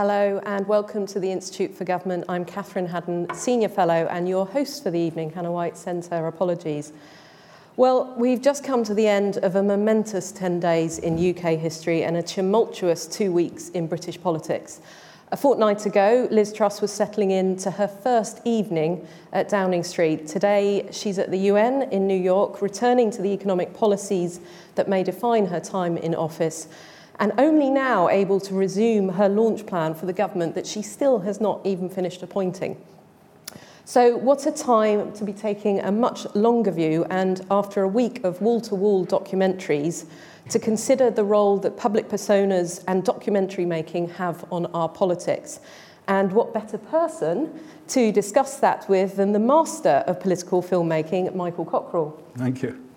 Hello and welcome to the Institute for Government. I'm Catherine Haddon, Senior Fellow, and your host for the evening, Hannah White Centre. Apologies. Well, we've just come to the end of a momentous 10 days in UK history and a tumultuous two weeks in British politics. A fortnight ago, Liz Truss was settling in to her first evening at Downing Street. Today, she's at the UN in New York, returning to the economic policies that may define her time in office and only now able to resume her launch plan for the government that she still has not even finished appointing. So, what a time to be taking a much longer view, and after a week of wall to wall documentaries, to consider the role that public personas and documentary making have on our politics. And what better person to discuss that with than the master of political filmmaking, Michael Cockerell? Thank you.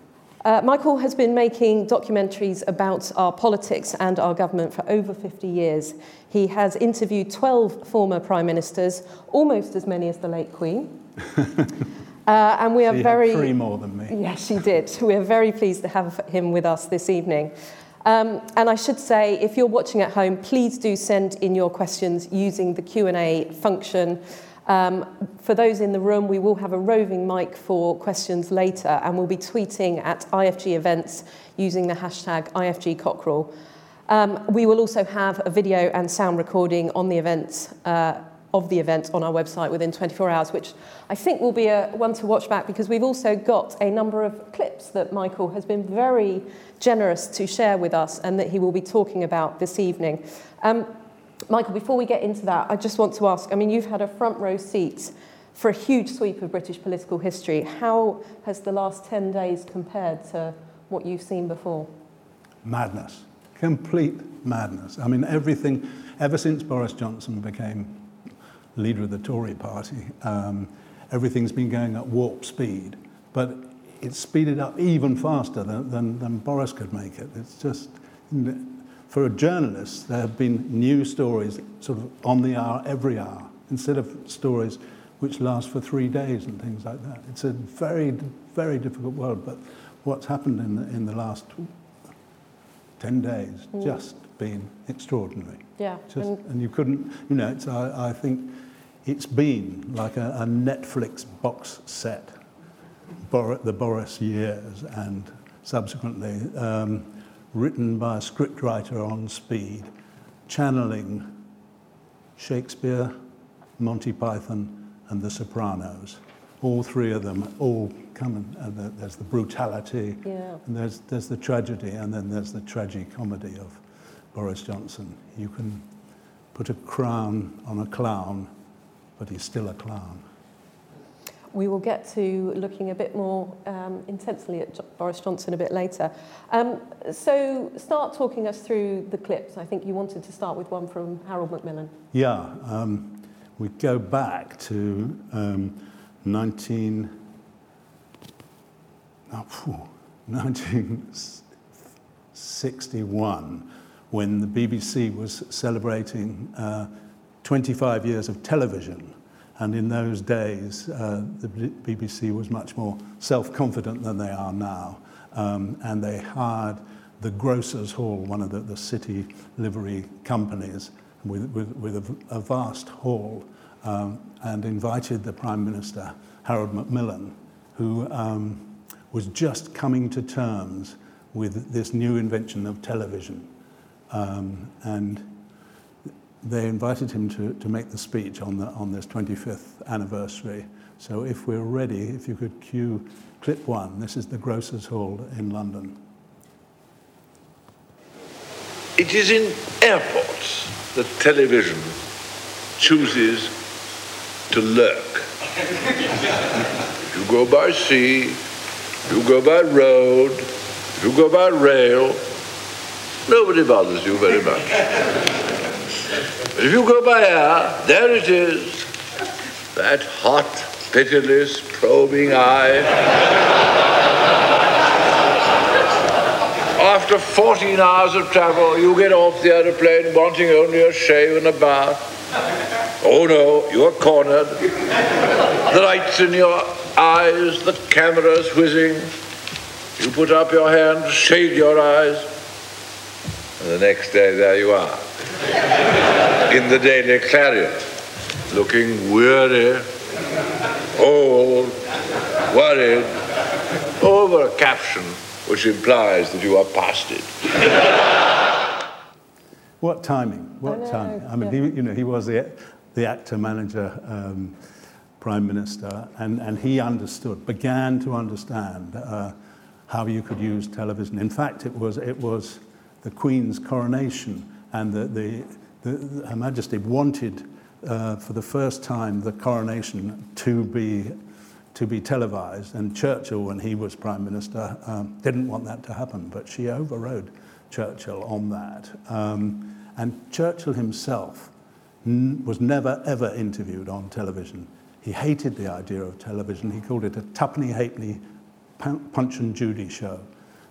Uh, Michael has been making documentaries about our politics and our government for over 50 years. He has interviewed 12 former prime ministers, almost as many as the late Queen. Uh, and we are very three more than me. Yes, she did. We are very pleased to have him with us this evening. Um, and I should say, if you're watching at home, please do send in your questions using the Q&A function. Um, for those in the room, we will have a roving mic for questions later, and we'll be tweeting at IFG events using the hashtag IFG Cockerell. Um, we will also have a video and sound recording on the event, uh, of the event on our website within 24 hours, which I think will be a one to watch back because we've also got a number of clips that Michael has been very generous to share with us and that he will be talking about this evening. Um, Michael, before we get into that, I just want to ask I mean, you've had a front row seat for a huge sweep of British political history. How has the last 10 days compared to what you've seen before? Madness. Complete madness. I mean, everything, ever since Boris Johnson became leader of the Tory party, um, everything's been going at warp speed. But it's speeded up even faster than, than, than Boris could make it. It's just for a journalist, there have been new stories sort of on the hour, every hour, instead of stories which last for three days and things like that. It's a very, very difficult world, but what's happened in the, in the last 10 days mm. just been extraordinary. Yeah. Just, and, and you couldn't, you know, it's, I, I think it's been like a, a Netflix box set, Bor- the Boris years and subsequently. Um, written by a scriptwriter on speed, channeling Shakespeare, Monty Python, and The Sopranos. All three of them all come and, and there's the brutality, yeah. and there's, there's the tragedy, and then there's the tragic comedy of Boris Johnson. You can put a crown on a clown, but he's still a clown. We will get to looking a bit more um, intensely at Boris Johnson a bit later. Um, so, start talking us through the clips. I think you wanted to start with one from Harold Macmillan. Yeah, um, we go back to um, 19, oh, phew, 1961 when the BBC was celebrating uh, 25 years of television. And in those days, uh, the BBC was much more self confident than they are now. Um, and they hired the Grocers Hall, one of the, the city livery companies, with, with, with a, a, vast hall, um, and invited the Prime Minister, Harold Macmillan, who um, was just coming to terms with this new invention of television. Um, and they invited him to, to make the speech on, the, on this 25th anniversary. So if we're ready, if you could cue clip one, this is the Grocers Hall in London. It is in airports that television chooses to lurk. you go by sea, you go by road, you go by rail, nobody bothers you very much. If you go by air, there it is. That hot, pitiless, probing eye. After 14 hours of travel, you get off the aeroplane wanting only a shave and a bath. Oh no, you're cornered. The lights in your eyes, the camera's whizzing. You put up your hand, shade your eyes, and the next day there you are. in the Daily Clarion, looking weary, old, worried, over a caption which implies that you are past it. What timing? What I timing? I mean, yeah. he, you know, he was the, the actor, manager, um, prime minister, and, and he understood, began to understand uh, how you could use television. In fact, it was, it was the Queen's coronation, and the, the, Her Majesty wanted, uh, for the first time, the coronation to be, to be televised. And Churchill, when he was prime minister, um, didn't want that to happen, but she overrode Churchill on that. Um, and Churchill himself n- was never ever interviewed on television. He hated the idea of television. He called it a tuppenny halfpenny punch and Judy show.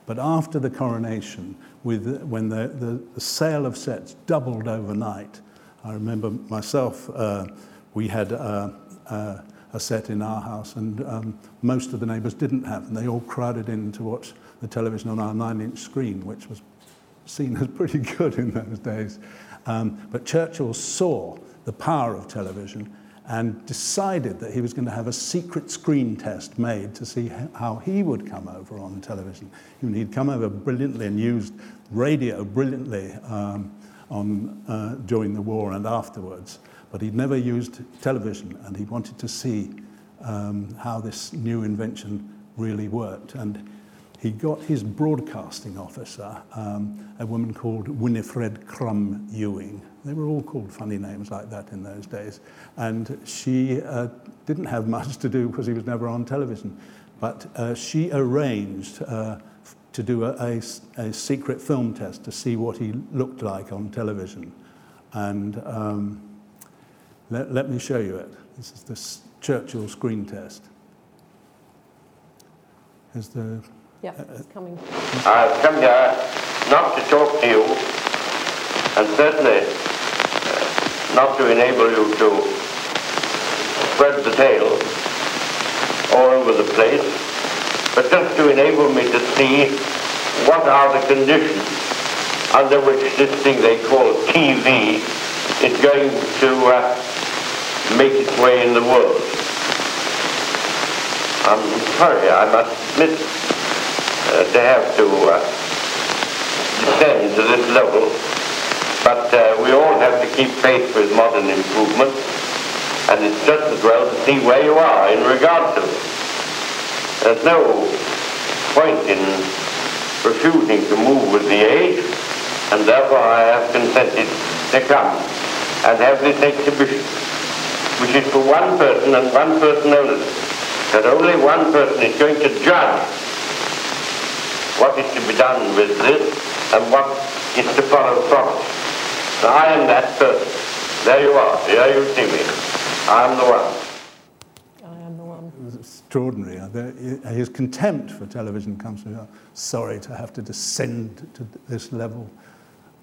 But after the coronation, with, when the, the, the sale of sets doubled overnight, I remember myself, uh, we had uh, uh, a set in our house, and um, most of the neighbours didn't have, and they all crowded in to watch the television on our nine inch screen, which was seen as pretty good in those days. Um, but Churchill saw the power of television and decided that he was going to have a secret screen test made to see how he would come over on television. He'd come over brilliantly and used radio brilliantly um, on, uh, during the war and afterwards, but he'd never used television and he wanted to see um, how this new invention really worked. And he got his broadcasting officer, um, a woman called Winifred Crum Ewing. They were all called funny names like that in those days. And she uh, didn't have much to do because he was never on television. But uh, she arranged uh, to do a a secret film test to see what he looked like on television. And um, let, let me show you it. This is the Churchill screen test. Here's the Yeah, it's coming. I've come here not to talk to you, and certainly uh, not to enable you to spread the tale all over the place, but just to enable me to see what are the conditions under which this thing they call TV is going to uh, make its way in the world. I'm sorry, I must admit uh, to have to uh, descend to this level, but uh, we all have to keep pace with modern improvement, and it's just as well to see where you are in regard to it. There's no point in refusing to move with the age, and therefore I have consented to come and have this exhibition, which is for one person and one person only. That only one person is going to judge what is to be done with this and what is to follow from it. So I am that person. There you are. Here you see me. I am the one. I am the one. It was extraordinary. Uh, His contempt for television comes from, uh, sorry to have to descend to this level,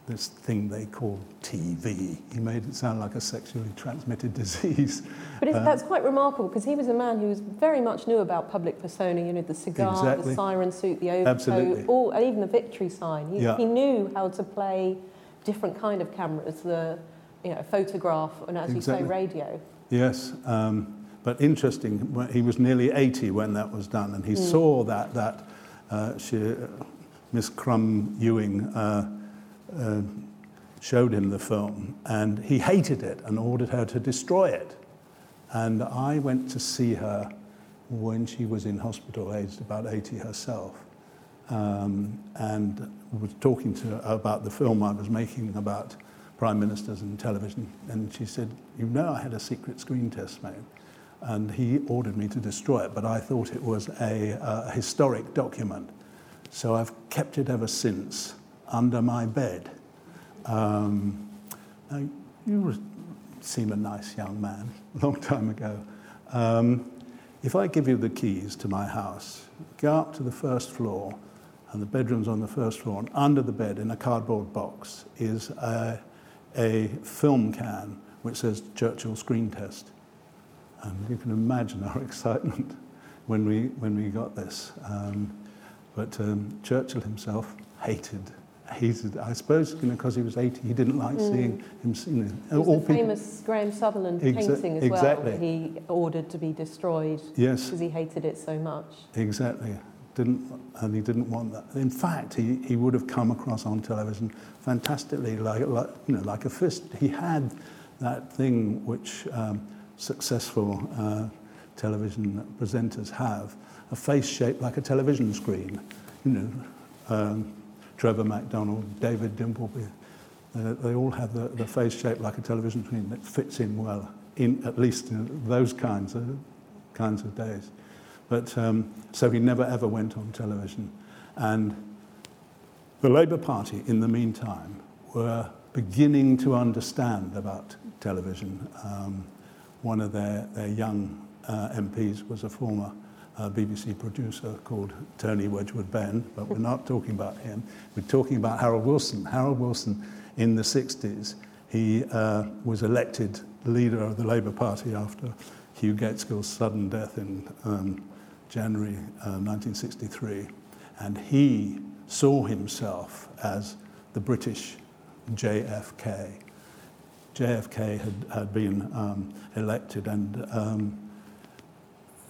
this thing they call TV. He made it sound like a sexually transmitted disease. But it's, that's quite remarkable because he was a man who was very much knew about public persona, you know, the cigar, Exactly. the siren suit, the overcoat, Absolutely. all, and even the victory sign. He, Yeah. he knew how to play different kind of cameras, the you know, photograph and as you say, radio. Yes, um, but interesting. He was nearly 80 when that was done, and he saw that that uh, she, uh, Miss Crum Ewing uh, uh, showed him the film, and he hated it and ordered her to destroy it. And I went to see her when she was in hospital, aged about 80 herself, um, and was talking to her about the film I was making about prime ministers and television. And she said, You know, I had a secret screen test made. And he ordered me to destroy it, but I thought it was a, uh, historic document. So I've kept it ever since under my bed. Um, now, you seem a nice young man, a long time ago. Um, if I give you the keys to my house, go up to the first floor, and the bedroom's on the first floor, and under the bed in a cardboard box is a, a film can which says Churchill Screen Test. And you can imagine our excitement when we, when we got this. Um, but um, Churchill himself hated, he's, I suppose, you know, because he was 80, he didn't like mm. seeing him. You know, all people, famous Graham Sutherland exa- painting as exactly. well he ordered to be destroyed yes. because he hated it so much. Exactly. Didn't, and he didn't want that. In fact, he, he would have come across on television fantastically like, like, you know, like a fist. He had that thing which um, successful uh, television presenters have, a face shaped like a television screen. You know, um, Trevor McDonald, David Dimbleby, uh, they all have the, the face shaped like a television screen that fits in well, in at least in those kinds of, kinds of days. But um, so he never ever went on television. And the Labour Party, in the meantime, were beginning to understand about television. Um, one of their, their young uh, MPs was a former uh, BBC producer called Tony Wedgwood Benn, but we're not talking about him. We're talking about Harold Wilson. Harold Wilson, in the 60s, he uh, was elected leader of the Labour Party after Hugh Gaitskell's sudden death in um, January 1963. Uh, and he saw himself as the British JFK. JFK had, had been um, elected and um,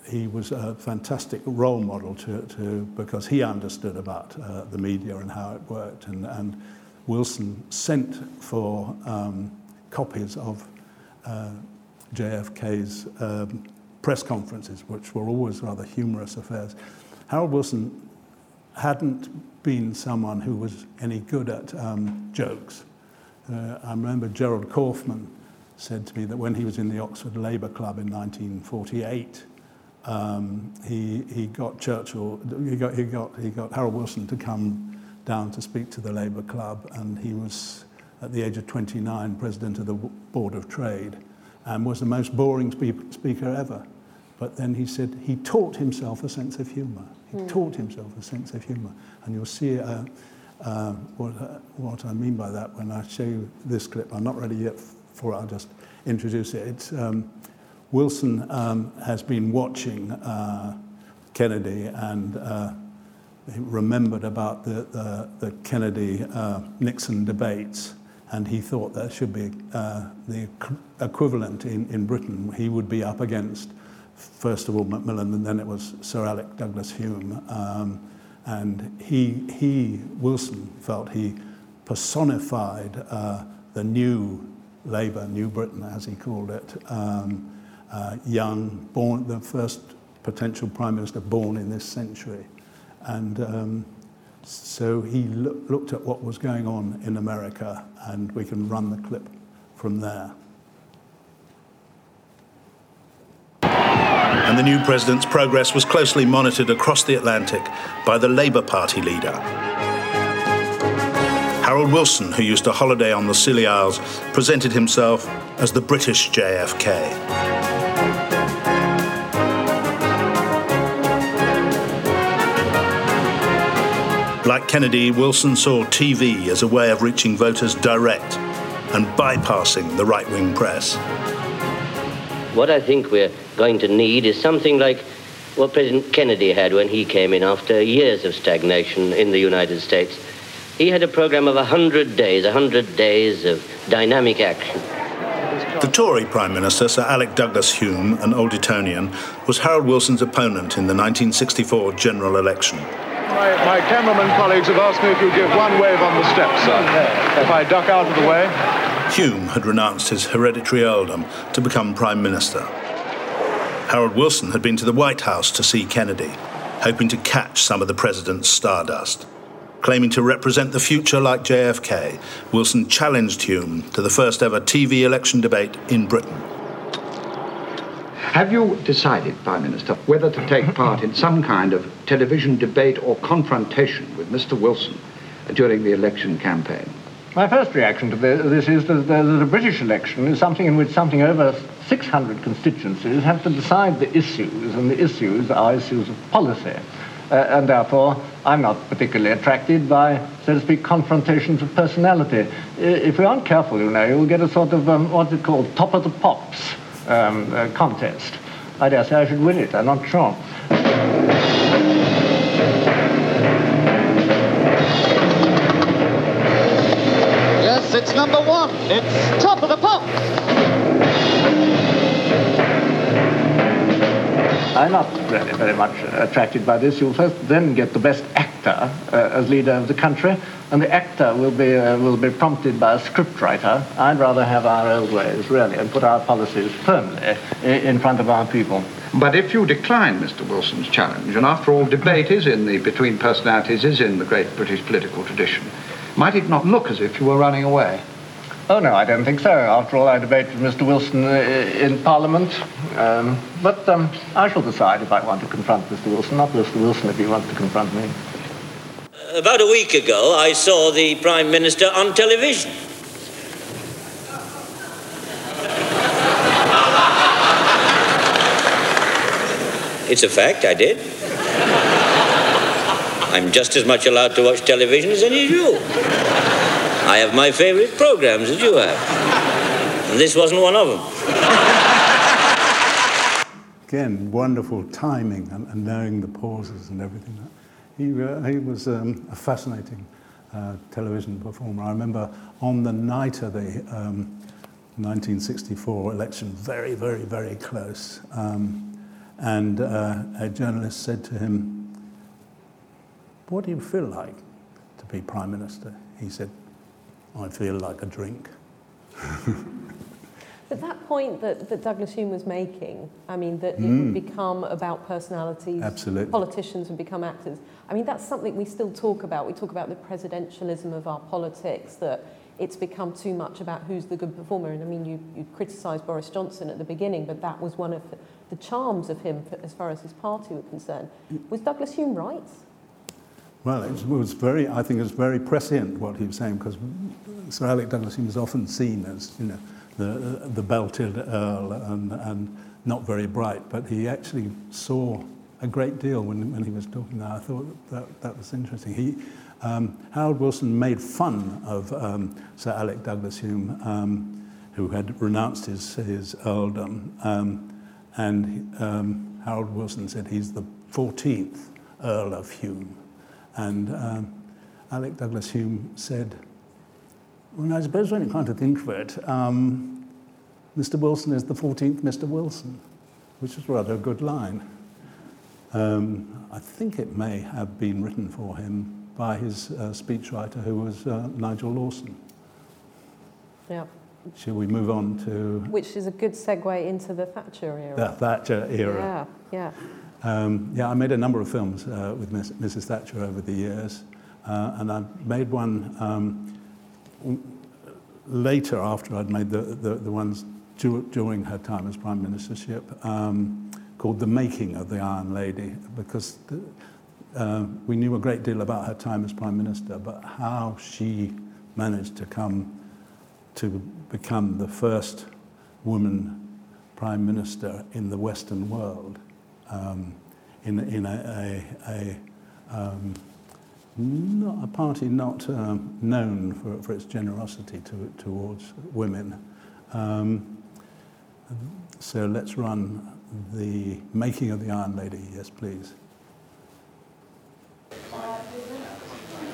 he was a fantastic role model to, to because he understood about uh, the media and how it worked. And, and Wilson sent for um, copies of uh, JFK's um, press conferences, which were always rather humorous affairs. Harold Wilson hadn't been someone who was any good at um, jokes. Uh, I remember Gerald Kaufman said to me that when he was in the Oxford Labour Club in 1948, um, he, he got Churchill, he got, he, got, he got Harold Wilson to come down to speak to the Labour Club, and he was, at the age of 29, president of the Board of Trade, and was the most boring spe- speaker ever. But then he said he taught himself a sense of humour. He mm. taught himself a sense of humour. And you'll see uh, uh, what, uh, what I mean by that when I show you this clip. I'm not ready yet for it, I'll just introduce it. It's, um, Wilson um, has been watching uh, Kennedy and uh, remembered about the, the, the Kennedy uh, Nixon debates, and he thought there should be uh, the equivalent in, in Britain. He would be up against, first of all, Macmillan, and then it was Sir Alec Douglas Home. Um, and he, he, Wilson, felt he personified uh, the new Labour, New Britain, as he called it. Um, uh, young, born the first potential prime minister born in this century. And um, so he lo- looked at what was going on in America, and we can run the clip from there. And the new president's progress was closely monitored across the Atlantic by the Labour Party leader. Harold Wilson, who used to holiday on the Scilly Isles, presented himself as the British JFK. Like Kennedy, Wilson saw TV as a way of reaching voters direct and bypassing the right wing press. What I think we're going to need is something like what President Kennedy had when he came in after years of stagnation in the United States. He had a program of 100 days, 100 days of dynamic action. The Tory Prime Minister, Sir Alec Douglas Home, an old Etonian, was Harold Wilson's opponent in the 1964 general election. My, my cameraman colleagues have asked me if you give one wave on the steps, sir. If I duck out of the way. Home had renounced his hereditary earldom to become Prime Minister. Harold Wilson had been to the White House to see Kennedy, hoping to catch some of the president's stardust. Claiming to represent the future like JFK, Wilson challenged Home to the first ever TV election debate in Britain. Have you decided, Prime Minister, whether to take part in some kind of television debate or confrontation with Mr. Wilson during the election campaign? My first reaction to this is that the British election is something in which something over 600 constituencies have to decide the issues, and the issues are issues of policy. Uh, and therefore, I'm not particularly attracted by, so to speak, confrontations of personality. If we aren't careful, you know, you'll get a sort of, um, what's it called, top of the pops um, uh, contest. I dare say I should win it, I'm not sure. Yes, it's number one. It's top of the pop. I'm not really very much attracted by this. You'll first then get the best actor uh, as leader of the country, and the actor will be, uh, will be prompted by a scriptwriter. I'd rather have our old ways, really, and put our policies firmly in front of our people. But if you decline Mr. Wilson's challenge, and after all, debate is in the between personalities is in the great British political tradition, might it not look as if you were running away? Oh, no, I don't think so. After all, I debate with Mr. Wilson uh, in Parliament. Um, but um, I shall decide if I want to confront Mr. Wilson, not Mr. Wilson if he wants to confront me. About a week ago, I saw the Prime Minister on television. It's a fact, I did. I'm just as much allowed to watch television as any of you. I have my favorite programs as you have. And this wasn't one of them. Again, wonderful timing and, and knowing the pauses and everything. He, uh, he was um, a fascinating uh, television performer. I remember on the night of the um, 1964 election, very, very, very close. Um, and uh, a journalist said to him, What do you feel like to be Prime Minister? He said, I feel like a drink. But that point that, that Douglas Home was making, I mean, that it hmm. would become about personalities, Absolutely. politicians would become actors. I mean, that's something we still talk about. We talk about the presidentialism of our politics, that it's become too much about who's the good performer. And I mean, you, you criticised Boris Johnson at the beginning, but that was one of the, the charms of him as far as his party were concerned. Was Douglas Home right? Well, it was, it was very, I think it was very prescient what he was saying because Sir Alec Douglas Home was often seen as, you know, the, the belted earl and, and not very bright, but he actually saw a great deal when, when he was talking there. I thought that, that was interesting. He, um, Harold Wilson made fun of um, Sir Alec Douglas Home, um, who had renounced his, his earldom, um, and um, Harold Wilson said he's the 14th Earl of Home. And um, Alec Douglas Home said, well, I suppose when you come to think of it, um, Mr. Wilson is the 14th Mr. Wilson, which is rather a good line. Um, I think it may have been written for him by his uh, speechwriter, who was uh, Nigel Lawson. Yeah. Shall we move on to Which is a good segue into the Thatcher era. the Thatcher era? Yeah, yeah. Um, yeah, I made a number of films uh, with Mrs. Thatcher over the years, uh, and I made one um, later after I'd made the, the, the ones du- during her time as Prime Ministership um, called The Making of the Iron Lady, because the, uh, we knew a great deal about her time as Prime Minister, but how she managed to come to become the first woman Prime Minister in the Western world um, in, in a, a, a, um, not, a party not um, known for, for its generosity to, towards women. Um, so let's run the making of the Iron Lady. Yes, please.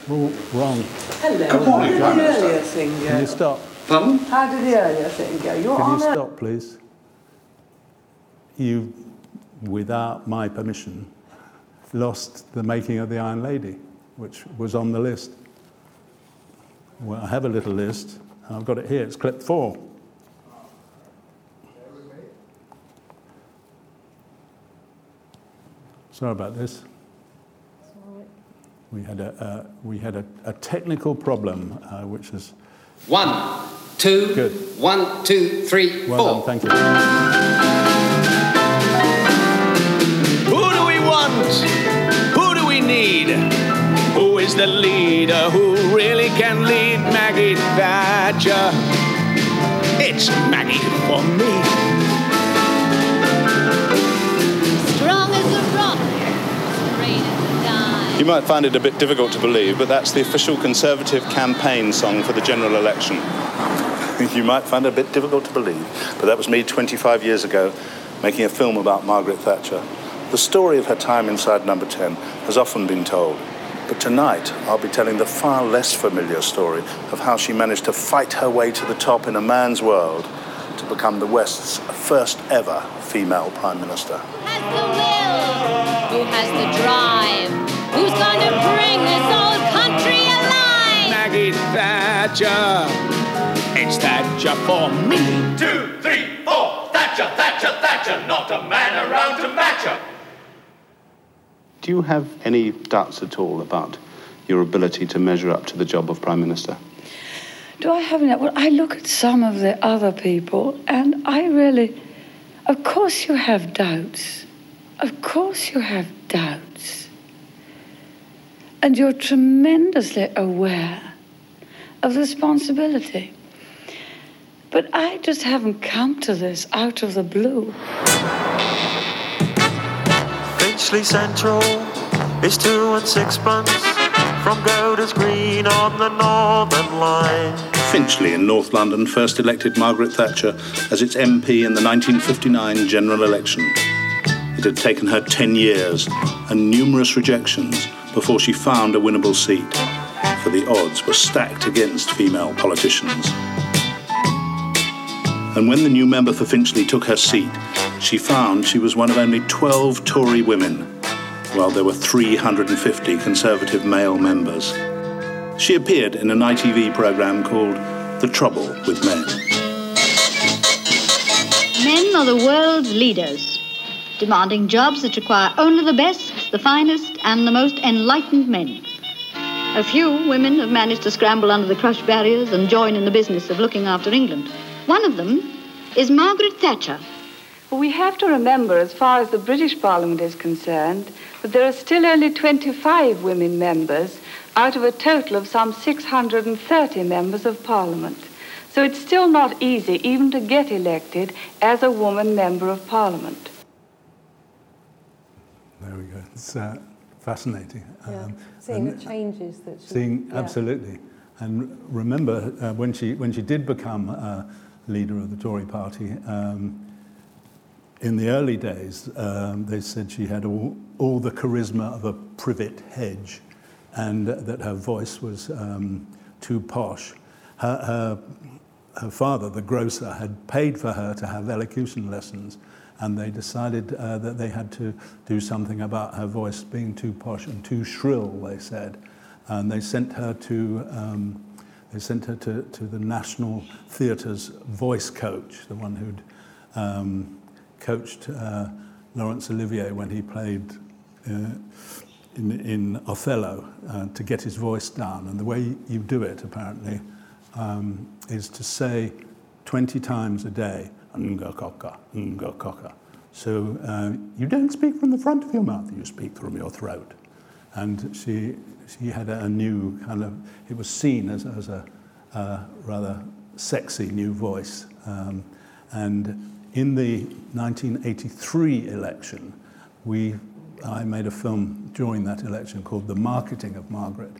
Oh, wrong. Hello. Come on, How did the earlier thing Can you go? stop? Pardon? How did the earlier thing go? You're Can on you a- stop, please? You, without my permission, lost the making of the Iron Lady, which was on the list. Well, I have a little list. I've got it here. It's clip four. Sorry about this. We had a, uh, we had a, a technical problem, uh, which is One, two, Good. one, two, three, well four. done. Thank you. Who do we want? Who do we need? Who is the leader who really can lead Maggie Thatcher? It's Maggie for me. Strong as a rock, straight as a dime. You might find it a bit difficult to believe, but that's the official Conservative campaign song for the general election. you might find it a bit difficult to believe, but that was me 25 years ago making a film about Margaret Thatcher. The story of her time inside Number 10 has often been told. But tonight, I'll be telling the far less familiar story of how she managed to fight her way to the top in a man's world to become the West's first ever female Prime Minister. Who has the will? Who has the drive? Who's going to bring this old country alive? Maggie Thatcher. It's Thatcher for me. Two, three, four. Thatcher, Thatcher, Thatcher. Not a man around to match her. Do you have any doubts at all about your ability to measure up to the job of Prime Minister? Do I have any? Well, I look at some of the other people and I really. Of course, you have doubts. Of course, you have doubts. And you're tremendously aware of responsibility. But I just haven't come to this out of the blue. Finchley Central is two and sixpence from Golders Green on the Northern Line. Finchley in North London first elected Margaret Thatcher as its MP in the 1959 general election. It had taken her 10 years and numerous rejections before she found a winnable seat, for the odds were stacked against female politicians. And when the new member for Finchley took her seat, she found she was one of only 12 Tory women, while there were 350 Conservative male members. She appeared in an ITV programme called The Trouble with Men. Men are the world's leaders, demanding jobs that require only the best, the finest, and the most enlightened men. A few women have managed to scramble under the crushed barriers and join in the business of looking after England. One of them is Margaret Thatcher. Well, we have to remember, as far as the British Parliament is concerned, that there are still only 25 women members out of a total of some 630 members of Parliament. So it's still not easy even to get elected as a woman member of Parliament. There we go. It's uh, fascinating. Yeah. Um, Seeing the changes that she. Seeing yeah. absolutely, and remember uh, when she when she did become uh, leader of the Tory party. Um, in the early days, um, they said she had all, all the charisma of a privet hedge, and that her voice was um, too posh. Her, her, her father, the grocer, had paid for her to have elocution lessons, and they decided uh, that they had to do something about her voice being too posh and too shrill, they said. And they sent her to, um, they sent her to, to the National Theatre's voice coach, the one who'd um, coached uh, Laurence Olivier when he played uh, in, in Othello uh, to get his voice down. And the way you do it, apparently, um, is to say 20 times a day, Nga koka, Nga koka. So uh, you don't speak from the front of your mouth, you speak from your throat. And she, she had a new kind of, it was seen as, as a rather sexy new voice. Um, and in the 1983 election, we, I made a film during that election called The Marketing of Margaret.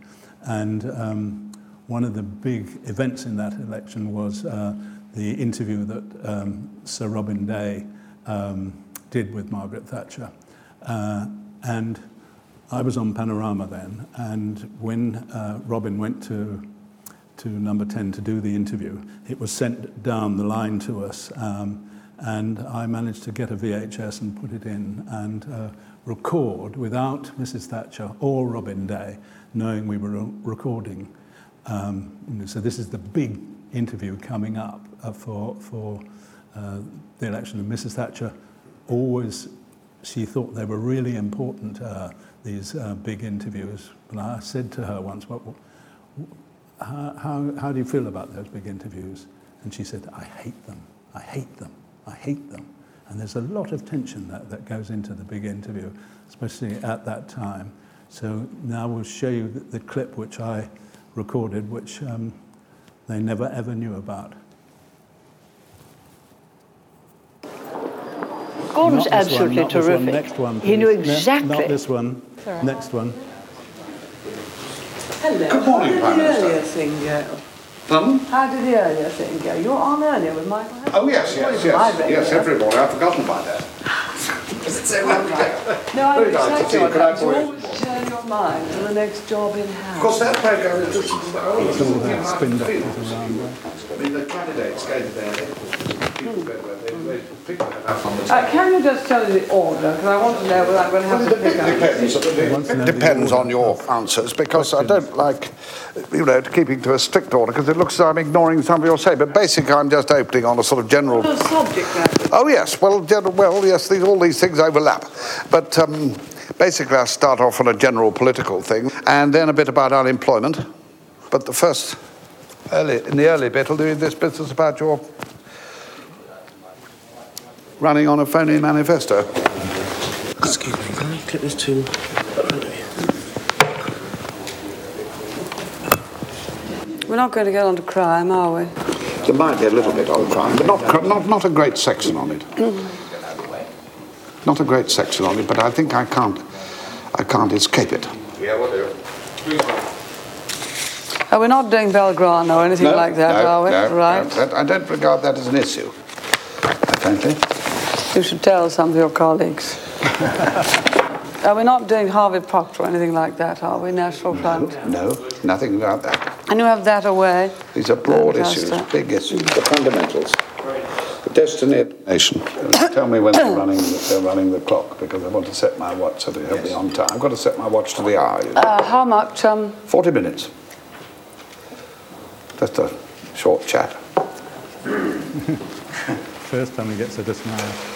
And um, one of the big events in that election was uh, the interview that um, Sir Robin Day um, did with Margaret Thatcher. Uh, and I was on Panorama then, and when uh, Robin went to, to number 10 to do the interview, it was sent down the line to us. Um, and I managed to get a VHS and put it in and uh, record without Mrs. Thatcher or Robin Day knowing we were recording. Um, so this is the big interview coming up uh, for, for uh, the election of Mrs. Thatcher. Always, she thought they were really important, uh, these uh, big interviews. And I said to her once, what, how, how, how do you feel about those big interviews? And she said, I hate them. I hate them. I hate them. And there's a lot of tension that, that goes into the big interview, especially at that time. So now we'll show you the, the clip which I recorded, which um, they never ever knew about. Gordon was Not one, absolutely one, terrific. Next one, He knew please. Ne- exactly. not this one. all right. Next one. Hello. Good morning, How Prime did the Minister. earlier thing go? Pardon? How did the earlier thing go? You were on earlier with Michael. Hudson. Oh, yes, Well, yes, yes. Yes, every morning. I've forgotten about that. Is it so well right? No, I'm Very to excited. see you. Can I You always turn your mind for the next job in hand? Of course, that programme is just... Oh, It's all that spin doctors around. I mean, the candidates go to their people go where they, they pick that up on the Uh, can you just tell me the order? Because I want to know whether I'm going to have to pick up. It depends on your answers because I don't like, you know, keeping to a strict order because it looks as though I'm ignoring some of your say. But basically, I'm just opening on a sort of general. The subject matter. Oh yes, well, gen- well, yes, these, all these things overlap. But um, basically, I start off on a general political thing and then a bit about unemployment. But the first, early, in the early bit, I'll do this business about your running on a phony manifesto. Excuse me, can I clip this to We're not going to get on to crime, are we? There might be a little bit on crime, but not, cr- not, not a great section on it. Not a great section on it, but I think I can't, I can't escape it. Yeah, what do? Are we not doing Belgrano or anything No, like that, no, are we? no, right. no, that- I don't regard that as an issue, frankly. You should tell some of your colleagues. are we not doing Harvey Proctor or anything like that, are we? National Front. No, nothing about that. And you have that away. These are broad Fantastic. issues, big issues, the fundamentals. The destiny of the nation. Tell me when they're running, they're running the clock because I want to set my watch so that it'll be on time. I've got to set my watch to the hour. You know. Uh, how much? Um, 40 minutes. Just a short chat. First time he gets her to smile.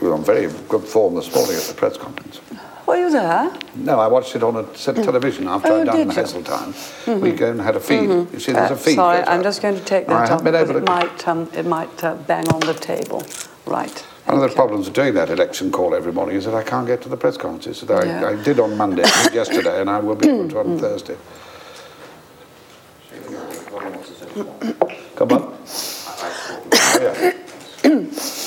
You were on very good form this morning at the press conference. were you there? No, I watched it on a set television after Oh, I'd done did you? Heseltine. Mhm. We go and had a feed. Mhm. You see, there's Uh, a feed. Sorry, I'm just going to take I that haven't off been because able it to- might, um, it might uh, bang on the table. Right. One of the problems of doing that election call every morning is that I can't get to the press conferences. So I, Yeah. I did on Monday, yesterday, and I will be able to on Thursday. Come on. Oh, yeah.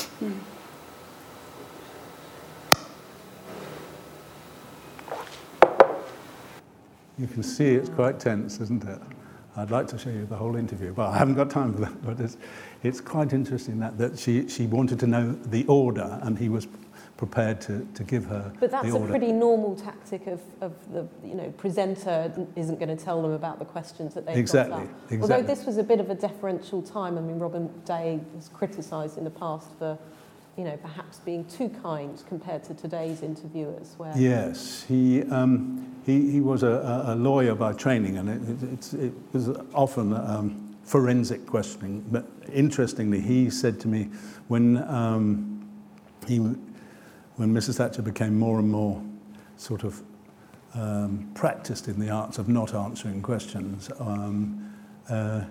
You can see it's quite tense, isn't it? I'd like to show you the whole interview, but I haven't got time for that. But it's, it's quite interesting that, that she, she wanted to know the order, and he was prepared to, to give her But that's the a pretty normal tactic of, of the you know presenter isn't going to tell them about the questions that they've Exactly, got exactly. Although this was a bit of a deferential time. I mean, Robin Day was criticised in the past for you know perhaps being too kind compared to today's interviewers. Where Yes, he, um, he, he was a, a lawyer by training, and it, it, it was often um, forensic questioning. But interestingly, he said to me when, um, he, when Mrs. Thatcher became more and more sort of um, practiced in the arts of not answering questions, um, uh,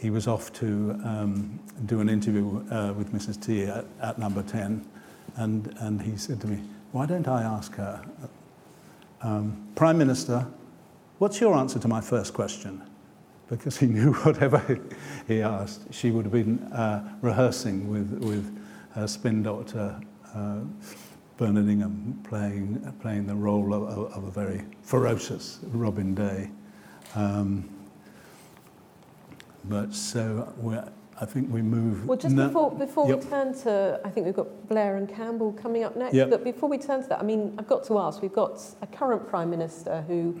he was off to um, do an interview uh, with Mrs. T at, at number 10, and, and he said to me, Why don't I ask her, um, Prime Minister, what's your answer to my first question? Because he knew whatever he asked, she would have been uh, rehearsing with, with her spin doctor, uh, Bernard Ingham, playing, playing the role of, of, a very ferocious Robin Day. Um, but so we're, I think we move. Well, just before, before Yep. we turn to, I think we've got Blair and Campbell coming up next. Yep. But before we turn to that, I mean, I've got to ask, we've got a current Prime Minister who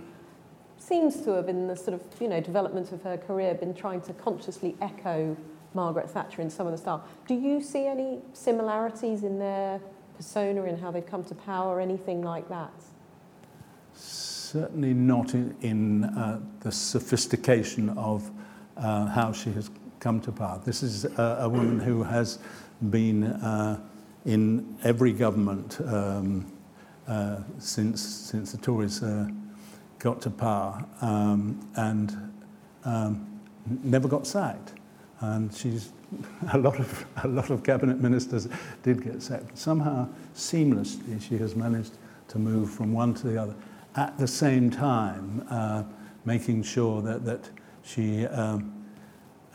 seems to have, in the sort of, you know, development of her career, been trying to consciously echo Margaret Thatcher in some of the style. Do you see any similarities in their persona, in how they've come to power, anything like that? Certainly not in, in uh, the sophistication of uh, how she has come to power. This is a, a woman who has been uh, in every government um, uh, since, since the Tories uh, got to power um, and um, never got sacked. And she's a lot of a lot of cabinet ministers did get sacked. Somehow, seamlessly, she has managed to move from one to the other. At the same time, uh, making sure that that she um,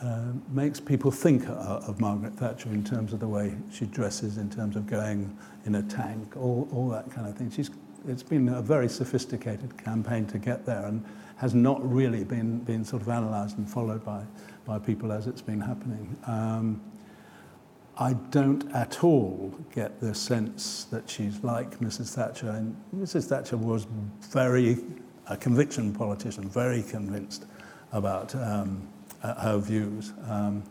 uh, makes people think of, of Margaret Thatcher in terms of the way she dresses, in terms of going in a tank, all, all that kind of thing. She's, it's been a very sophisticated campaign to get there and has not really been, been sort of analysed and followed by, by people as it's been happening. Um, I don't at all get the sense that she's like Mrs. Thatcher. And Mrs. Thatcher was very, a conviction politician, very convinced about um, uh, her views. Um,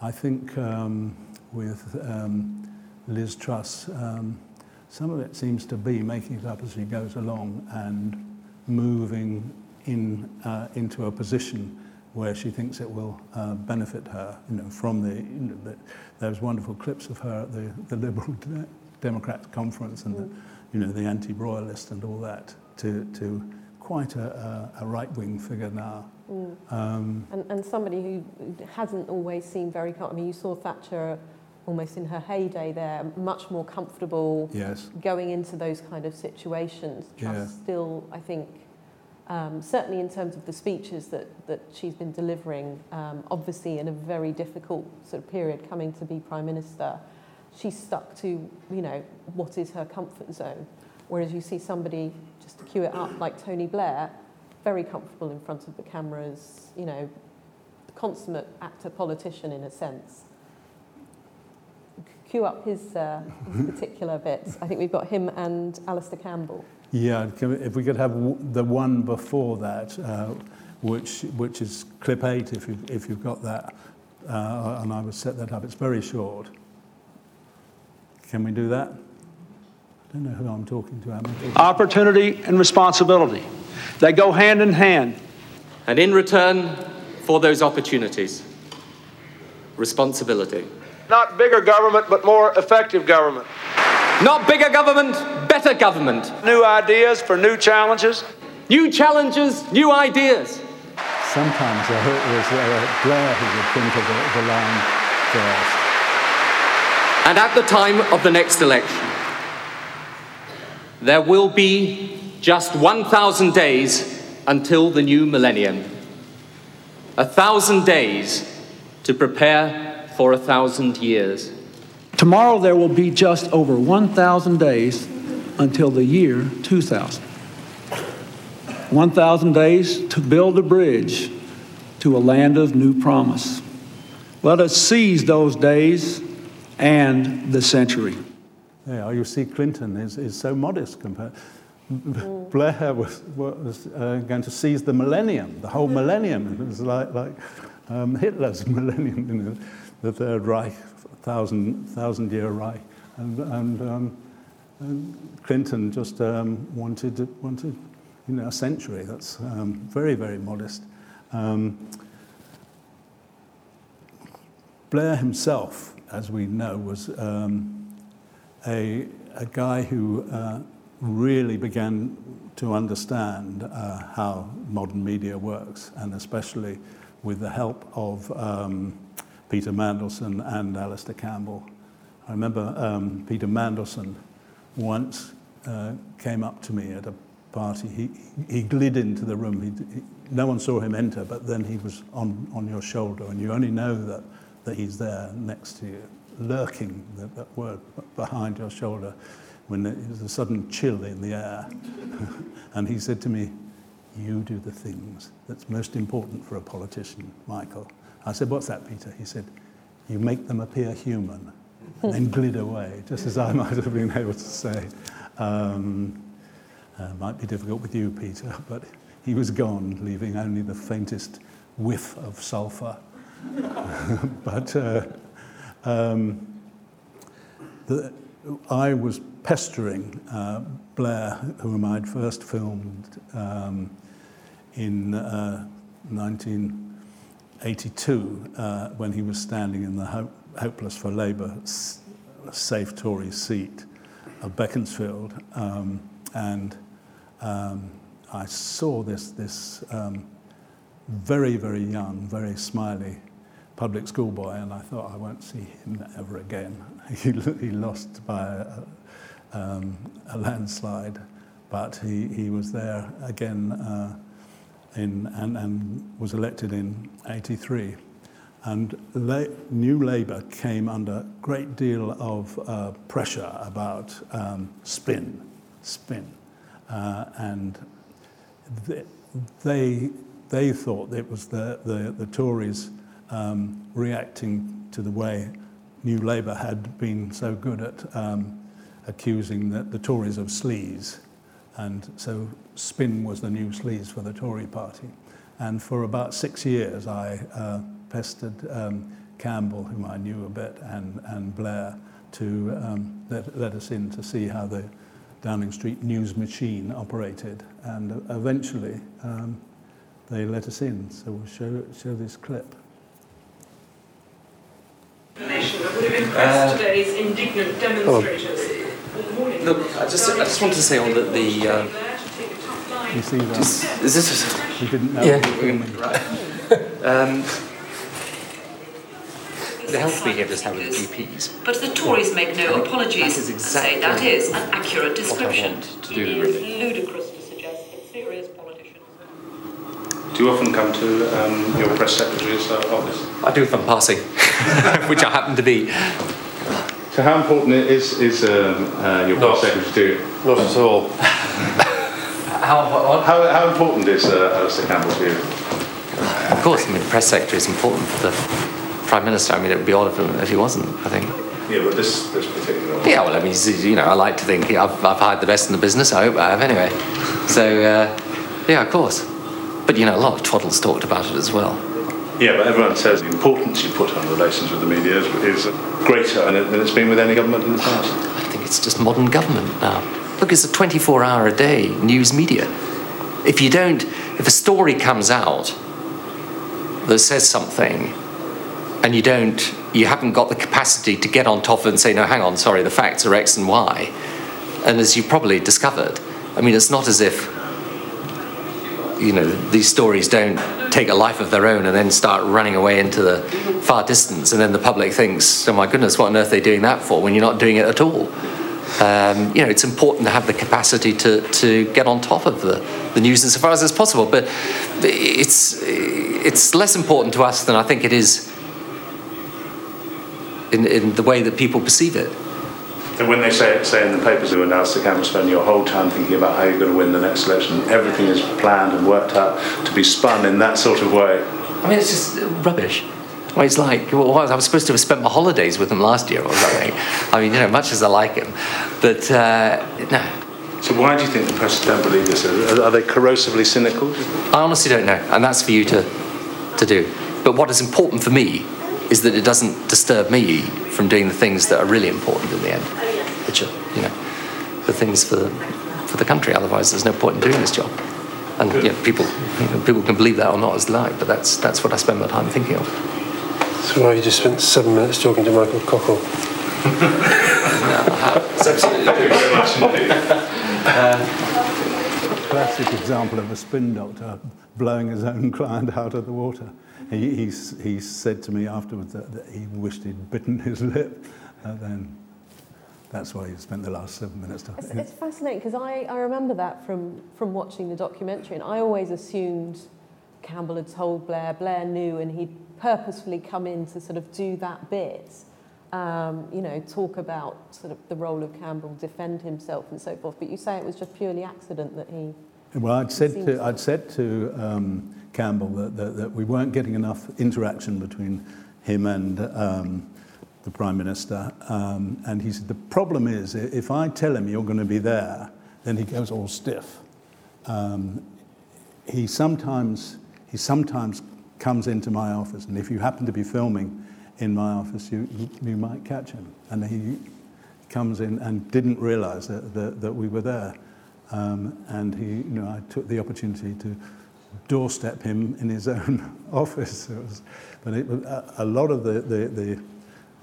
I think um, with um, Liz Truss, um, some of it seems to be making it up as she goes along and moving in, uh, into a position where she thinks it will uh, benefit her, you know, from the, you know, the, those wonderful clips of her at the, the Liberal De- Democrats conference and the, you know, the anti-royalist and all that to, to quite a, a, a right-wing figure now. Mm. Um, And, and somebody who hasn't always seemed very, com- I mean, you saw Thatcher almost in her heyday there, much more comfortable Yes. going into those kind of situations. Truss Yeah. still, I think, um, certainly in terms of the speeches that, that she's been delivering, um, obviously in a very difficult sort of period coming to be Prime Minister, she's stuck to, you know, what is her comfort zone. Whereas you see somebody, just to cue it up, like Tony Blair, very comfortable in front of the cameras, you know, consummate actor politician in a sense. Cue up his, uh, his particular bits. I think we've got him and Alastair Campbell. Yeah, if we could have the one before that, uh, which, which is clip eight, if you've, if you've got that, uh, and I will set that up. It's very short. Can we do that? I don't know who I'm talking to. Am I talking? Opportunity and responsibility. They go hand in hand. And in return for those opportunities, responsibility. Not bigger government, but more effective government. Not bigger government, better government. New ideas for new challenges. New challenges, new ideas. Sometimes uh, it was uh, Blair who would think of the, the line first. And at the time of the next election, there will be just 1,000 days until the new millennium. A thousand days to prepare for a thousand years. Tomorrow there will be just over 1,000 days until the year 2000. 1,000 days to build a bridge to a land of new promise. Let us seize those days and the century. Yeah, you see, Clinton is, is so modest compared. Blair was, was uh, going to seize the millennium, the whole millennium. It was like, like um, Hitler's millennium, you know, the Third Reich, thousand, thousand year Reich. And, and, um, and Clinton just um, wanted, wanted you know, a century. That's um, very, very modest. Um, Blair himself, as we know, was um, a, a guy who uh, really began to understand uh, how modern media works, and especially with the help of um, Peter Mandelson and Alastair Campbell. I remember um, Peter Mandelson once uh, came up to me at a party. He, he glid into the room. He, he, no one saw him enter, but then he was on, on your shoulder, and you only know that, that he's there next to you, lurking, that, that word, behind your shoulder, when there's a sudden chill in the air. and he said to me, You do the things that's most important for a politician, Michael. I said, What's that, Peter? He said, You make them appear human, and then glid away, just as I might have been able to say. Um, uh, might be difficult with you, Peter, but he was gone, leaving only the faintest whiff of sulphur. but uh, um, I was pestering uh, Blair, whom I'd first filmed um, in uh, 1982 uh, when he was standing in the Ho- Hopeless for Labour safe Tory seat of Beaconsfield. Um, and um, I saw this, this um, very, very young, very smiley public school boy, and I thought I won't see him ever again. He, he lost by a, um, a landslide, but he, he was there again uh, in, and, and was elected in 83. And La- New Labour came under great deal of uh, pressure about um, spin, spin. Uh, and th- they, they thought it was the, the, the Tories um, reacting to the way New Labour had been so good at um, accusing the, the Tories of sleaze. And so spin was the new sleaze for the Tory party. And for about six years, I uh, pestered um, Campbell, whom I knew a bit, and, and Blair to um, let, let us in to see how the Downing Street news machine operated. And eventually, um, they let us in. So we'll show, show this clip. Nation that would have impressed uh, today's indignant demonstrators. Look, I just, I just want to say on the, the uh, you see that? Just, is this? A, you didn't know. Yeah. Right. um, the health behaviours have with GPs. But the Tories make no apologies that is exactly say that is an accurate description. What I want to do, really. ludicrous to suggest that serious politicians. Do you often come to um, your press secretary's uh, office? I do if I'm passing, which I happen to be. So how important is, is um, uh, your press secretary to you? Not at all. how, how, how important is uh, Alastair Campbell to you? Of course, I mean, the press secretary is important for the Prime Minister. I mean, it would be odd if, if he wasn't, I think. Yeah, but this, this particular Yeah, well, I mean, you know, I like to think I've, I've hired the best in the business. I hope I have anyway. So, uh, yeah, of course. But, you know, a lot of twaddles talked about it as well. Yeah, but everyone says the importance you put on relations with the media is, is greater than it's been with any government in the past. I think it's just modern government now. Look, it's a 24 hour a day news media. If you don't, if a story comes out that says something and you don't, you haven't got the capacity to get on top of it and say, no, hang on, sorry, the facts are X and Y. And as you probably discovered, I mean, it's not as if, you know, these stories don't take a life of their own and then start running away into the far distance, and then the public thinks, oh my goodness, what on earth are they doing that for when you're not doing it at all? Um, you know, it's important to have the capacity to, to get on top of the, the news insofar as it's possible, but it's, it's less important to us than I think it is in, in the way that people perceive it. And when they say, say in the papers you announce the camera spend your whole time thinking about how you're going to win the next election, everything is planned and worked out to be spun in that sort of way. I mean, it's just rubbish. Well, it's like, well, I was supposed to have spent my holidays with him last year or something. I mean, you know, much as I like him. But, uh, no. So why do you think the press don't believe this? Are they corrosively cynical? I honestly don't know, and that's for you to, to do. But what is important for me is that it doesn't disturb me from doing the things that are really important in the end, which are, you know, the things for, for the country. Otherwise, there's no point in doing this job. And you know, people, you know, people can believe that or not as they like, but that's, that's what I spend my time thinking of. So now you just spent seven minutes talking to Michael Cockerell. It's absolutely um, Classic example of a spin doctor blowing his own client out of the water he, he, he said to me afterwards that, that he wished he'd bitten his lip. And then that's why he spent the last seven minutes talking. It's, it's fascinating because I, I remember that from, from watching the documentary, and I always assumed Campbell had told Blair, Blair knew, and he'd purposefully come in to sort of do that bit. Um, you know, talk about sort of the role of Campbell, defend himself, and so forth. But you say it was just purely accident that he. Well, I'd said to, I'd said to um, Campbell that, that, that, we weren't getting enough interaction between him and um, the Prime Minister. Um, and he said, The problem is, if I tell him you're going to be there, then he goes all stiff. Um, he, sometimes, he sometimes comes into my office, and if you happen to be filming in my office, you, you might catch him. And he comes in and didn't realize that, that, that we were there. Um, and he, you know, I took the opportunity to doorstep him in his own office. It was, but it, a lot of the, the, the,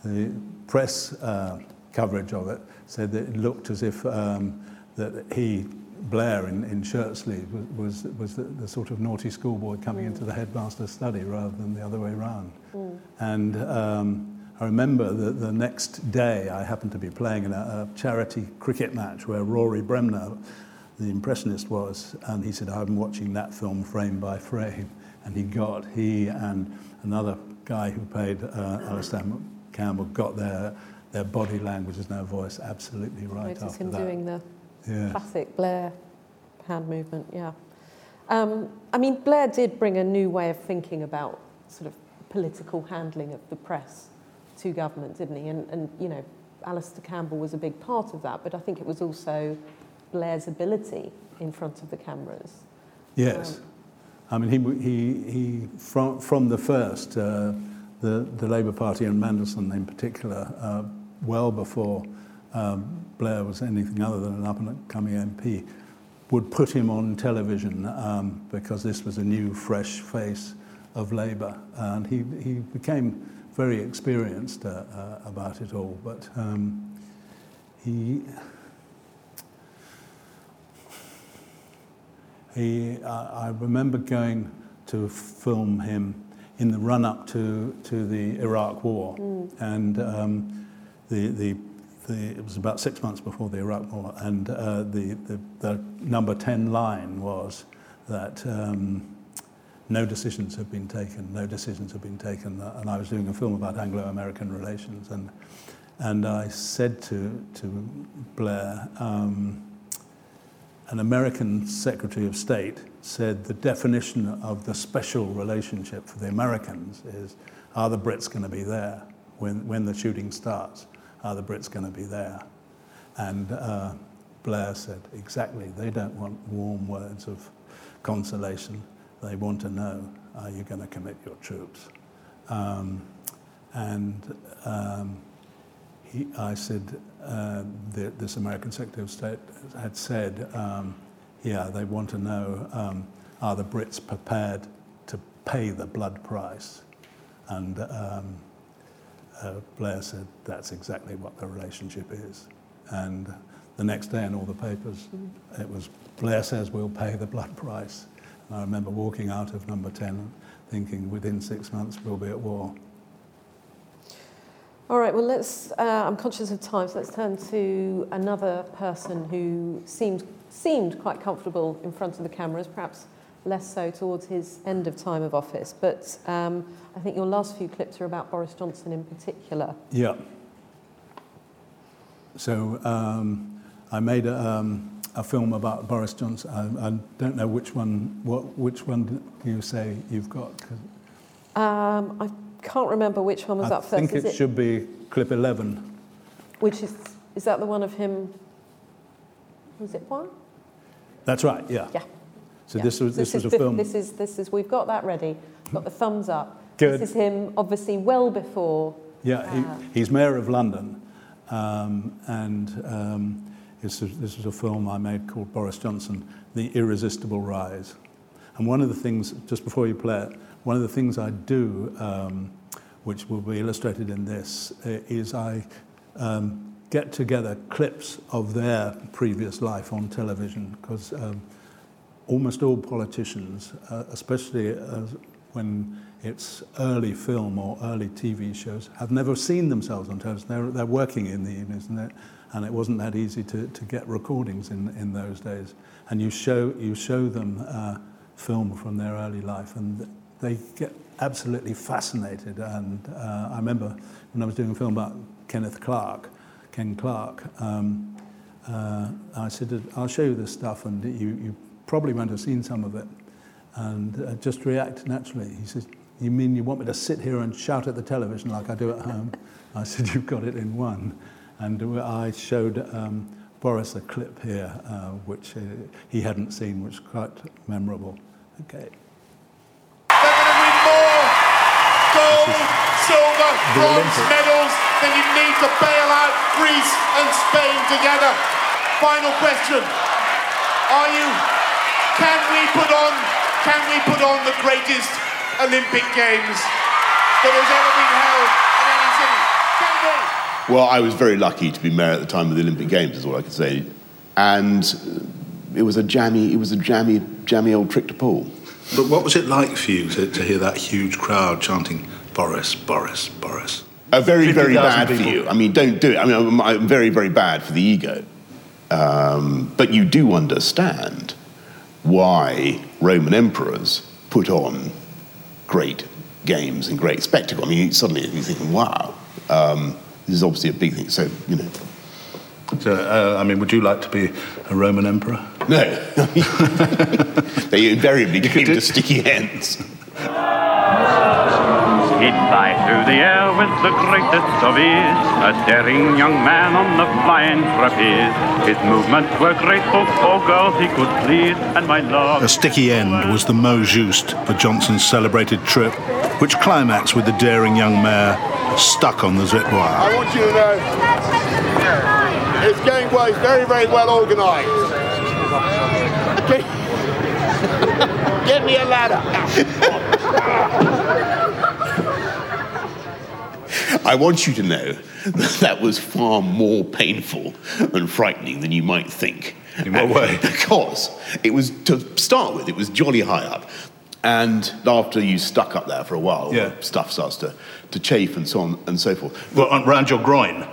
the press uh, coverage of it said that it looked as if um, that he, Blair, in, in shirt sleeves, was, was, was the, the sort of naughty schoolboy coming mm. into the headmaster's study rather than the other way around. Mm. And um, I remember that the next day I happened to be playing in a, a charity cricket match where Rory Bremner the impressionist was, and he said, I'm watching that film frame by frame. And he got, he and another guy who played uh, Alastair Campbell got their, their body language and their voice absolutely right Notice after him that. doing the yeah. classic Blair hand movement, yeah. Um, I mean, Blair did bring a new way of thinking about sort of political handling of the press to government, didn't he? And, and you know, Alastair Campbell was a big part of that, but I think it was also Blair's ability in front of the cameras. Yes. I mean, he, he, he from, from the first, uh, the, the Labour Party and Mandelson in particular, uh, well before um, Blair was anything other than an up and coming MP, would put him on television um, because this was a new, fresh face of Labour. And he, he became very experienced uh, uh, about it all. But um, he, he, uh, I remember going to film him in the run up to, to the Iraq War. Mm. And um, the, the, the, it was about six months before the Iraq War. And uh, the, the, the number 10 line was that um, no decisions have been taken, no decisions have been taken. And I was doing a film about Anglo-American relations. And, and I said to, to Blair, um, an American Secretary of State said the definition of the special relationship for the Americans is are the Brits going to be there when, when the shooting starts? Are the Brits going to be there? And uh, Blair said, exactly, they don't want warm words of consolation. They want to know, are you going to commit your troops? Um, and um, he, I said, uh, the, this American Secretary of State had said, um, yeah, they want to know, um, are the Brits prepared to pay the blood price? And um, uh, Blair said, that's exactly what the relationship is. And the next day in all the papers, it was, Blair says we'll pay the blood price. And I remember walking out of number 10 thinking within six months we'll be at war. All right, well, let's, uh, I'm conscious of time, so let's turn to another person who seemed, seemed quite comfortable in front of the cameras, perhaps less so towards his end of time of office. But um, I think your last few clips are about Boris Johnson in particular. Yeah. So um, I made a, um, a film about Boris Johnson. I, I don't know which one, what, which one you say you've got. Um, I can't remember which one was I up first. I think is it, should be clip 11. Which is, is that the one of him? Was it one? That's right, yeah. Yeah. So Yeah. this was, this was is a bef- film. This is, this is, we've got that ready. Got the thumbs up. Good. This is him, obviously, well before. Yeah, uh, he, he's mayor of London. Um, and um, this, is, this is a film I made called Boris Johnson, The Irresistible Rise. And one of the things, just before you play it, one of the things I do, um, which will be illustrated in this, uh, is I um, get together clips of their previous life on television, because um, almost all politicians, uh, especially as when it's early film or early TV shows, have never seen themselves on television. They're, they're working in the evenings, and, and it wasn't that easy to, to get recordings in, in those days. And you show, you show them uh, film from their early life, and they get absolutely fascinated. And uh, I remember when I was doing a film about Kenneth Clark, Ken Clark, um, uh, I said, I'll show you this stuff, and you, you probably won't have seen some of it. And uh, just react naturally. He says, You mean you want me to sit here and shout at the television like I do at home? I said, You've got it in one. And I showed um, Boris a clip here, uh, which uh, he hadn't seen, which was quite memorable. Okay. Gold, silver, bronze medals, then you need to bail out Greece and Spain together. Final question. Are you, can we put on, can we put on the greatest Olympic Games that has ever been held in any city? Can we? Well, I was very lucky to be mayor at the time of the Olympic Games, is all I can say. And it was a jammy, it was a jammy, jammy old trick to pull. But what was it like for you to, to hear that huge crowd chanting Boris, Boris, Boris? A very, very 50,000 bad for you. I mean, don't do it. I mean, I'm, I'm very, very bad for the ego. Um, but you do understand why Roman emperors put on great games and great spectacle. I mean, suddenly you're thinking, wow, um, this is obviously a big thing. So, you know. So, uh, I mean, would you like to be a Roman emperor? No. they invariably came to sticky ends. He'd fly through the air with the greatest of ease, a daring young man on the flying trapeze. His movements were graceful, for girls he could please, and my love. A sticky end was the mot juste for Johnson's celebrated trip, which climaxed with the daring young mayor stuck on the zip wire. I want you to know it's going well. It's very, very well organised. Get, get me a ladder. I want you to know that that was far more painful and frightening than you might think. In what way? Because it was, to start with, it was jolly high up. And after you stuck up there for a while, Yeah. stuff starts to, to chafe and so on and so forth. Well, around your groin?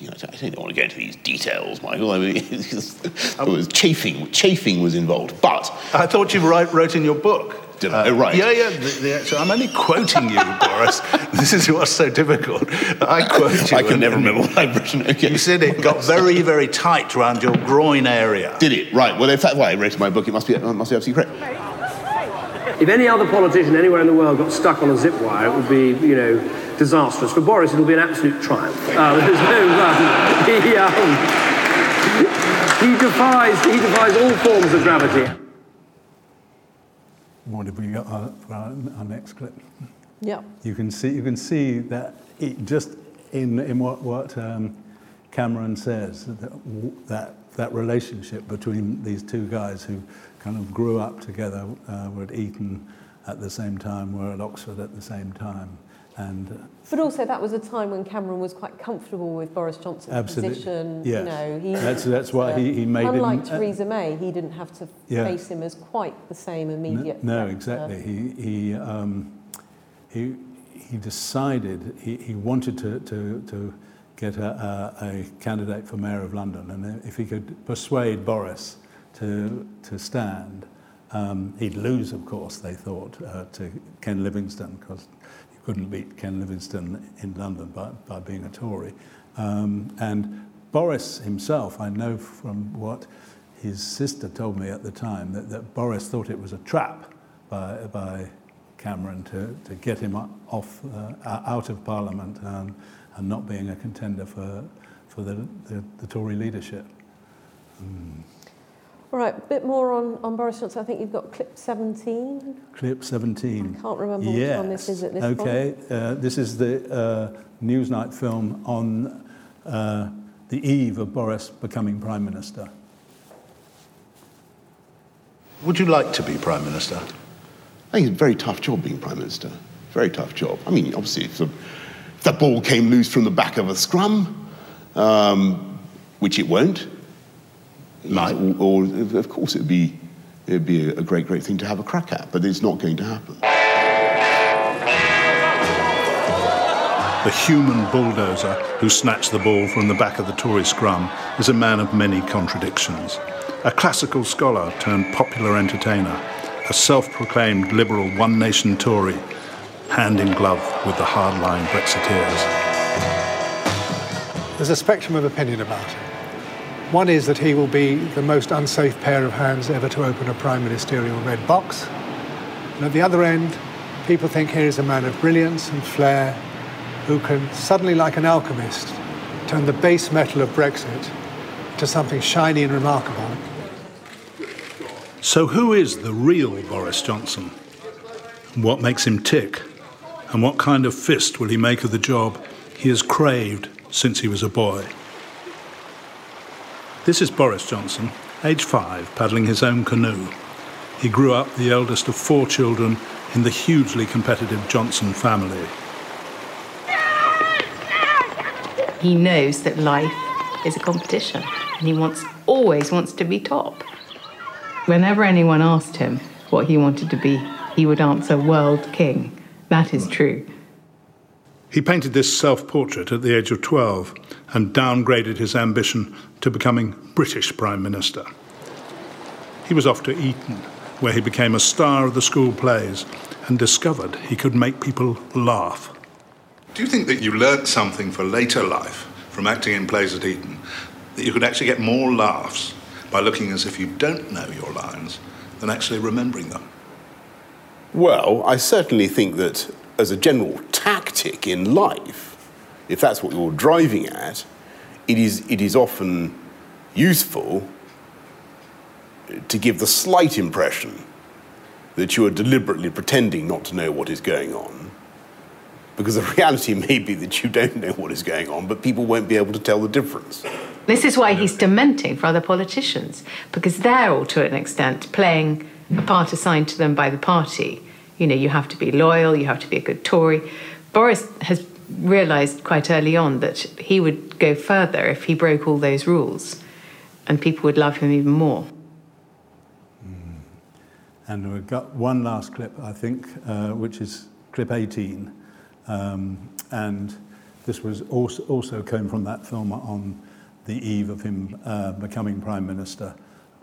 You know, I don't want to go into these details, Michael. I mean, it was um, chafing. Chafing was involved, but I thought you wrote, wrote in your book. Did I? Oh, right. Yeah, yeah. The, the actual, I'm only quoting you, Boris. This is what's so difficult. I quote you. I can and- never remember what I've written. Okay. You said it got very, very tight around your groin area. Did it? Right. Well, if that's why I wrote in my book, it must be, it must be absolutely correct. If any other politician anywhere in the world got stuck on a zip wire, it would be, you know, disastrous. For Boris, it'll be an absolute triumph. Uh, there's no, um, he, um, he defies, he defies all forms of gravity. What have we got for our, our next clip? Yeah. You can see, you can see that it just in, in what, what um, Cameron says, that, that, that relationship between these two guys who kind of grew up together, uh, were at Eton at the same time, were at Oxford at the same time. And But also, that was a time when Cameron was quite comfortable with Boris Johnson's Absolutely. position. Yes. You know, he, That's- that's why he- he made him- Unlike uh, Theresa May, he didn't have to Yeah. face him as quite the same immediate. No, no exactly. He, he, um, he, he decided he, he wanted to, to, to get a, a, a candidate for mayor of London, and if he could persuade Boris to, to stand, um, he'd lose, of course, they thought, uh, to Ken Livingstone, because couldn't beat Ken Livingstone in London by, by being a Tory. Um, and Boris himself, I know from what his sister told me at the time, that, that Boris thought it was a trap by, by Cameron to, to get him off, uh, out of Parliament and, and not being a contender for, for the, the, the Tory leadership. All right, a bit more on, on Boris Johnson. I think you've got clip 17. Clip 17. I can't remember which yes. one this is at this point. okay. Uh, this is the uh, Newsnight film on uh, the eve of Boris becoming Prime Minister. Would you like to be Prime Minister? I think it's a very tough job being Prime Minister. Very tough job. I mean, obviously, if the, if the ball came loose from the back of a scrum, um, which it won't, might. Or, or, of course, it'd be, it'd be a great, great thing to have a crack at, but it's not going to happen. The human bulldozer who snatched the ball from the back of the Tory scrum is a man of many contradictions. A classical scholar turned popular entertainer, a self proclaimed liberal one nation Tory, hand in glove with the hardline Brexiteers. There's a spectrum of opinion about him. One is that he will be the most unsafe pair of hands ever to open a prime ministerial red box. And at the other end, people think here is a man of brilliance and flair who can suddenly, like an alchemist, turn the base metal of Brexit to something shiny and remarkable. So, who is the real Boris Johnson? What makes him tick? And what kind of fist will he make of the job he has craved since he was a boy? This is Boris Johnson, age five, paddling his own canoe. He grew up the eldest of four children in the hugely competitive Johnson family. He knows that life is a competition and he wants always wants to be top. Whenever anyone asked him what he wanted to be, he would answer world king. That is true. He painted this self portrait at the age of 12 and downgraded his ambition to becoming British Prime Minister. He was off to Eton, where he became a star of the school plays and discovered he could make people laugh. Do you think that you learnt something for later life from acting in plays at Eton? That you could actually get more laughs by looking as if you don't know your lines than actually remembering them? Well, I certainly think that as a general tactic in life, if that's what you're driving at, it is, it is often useful to give the slight impression that you are deliberately pretending not to know what is going on. Because the reality may be that you don't know what is going on, but people won't be able to tell the difference. This is why he's dementing for other politicians, because they're all to an extent playing a part assigned to them by the party. You know, you have to be loyal, you have to be a good Tory. Boris has realised quite early on that he would go further if he broke all those rules, and people would love him even more. And we've got one last clip, I think, uh, which is clip 18. Um, and this was also, also came from that film on the eve of him uh, becoming Prime Minister.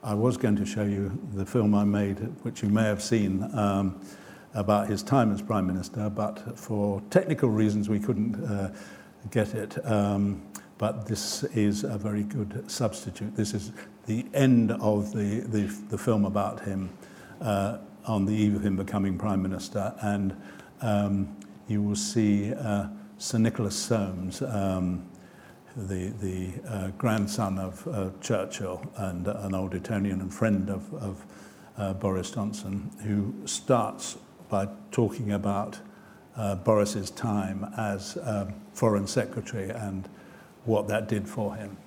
I was going to show you the film I made, which you may have seen, um, about his time as Prime Minister, but for technical reasons we couldn't uh, get it. Um, but this is a very good substitute. This is the end of the, the, the film about him uh, on the eve of him becoming Prime Minister, and um, you will see uh, Sir Nicholas Soames, um, the, the uh, grandson of uh, Churchill and an old Etonian and friend of, of uh, Boris Johnson, who starts by talking about uh, Boris's time as um, Foreign Secretary and what that did for him.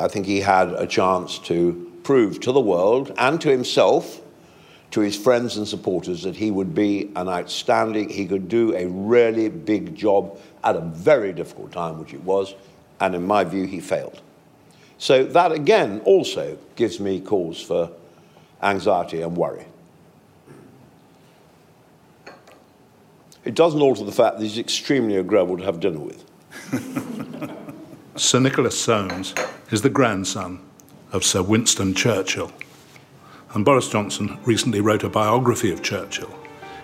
I think he had a chance to prove to the world and to himself, to his friends and supporters, that he would be an outstanding, he could do a really big job at a very difficult time, which it was, and in my view, he failed. So that again also gives me cause for anxiety and worry. It doesn't alter the fact that he's extremely agreeable to have dinner with. Sir Nicholas Soames is the grandson of Sir Winston Churchill. And Boris Johnson recently wrote a biography of Churchill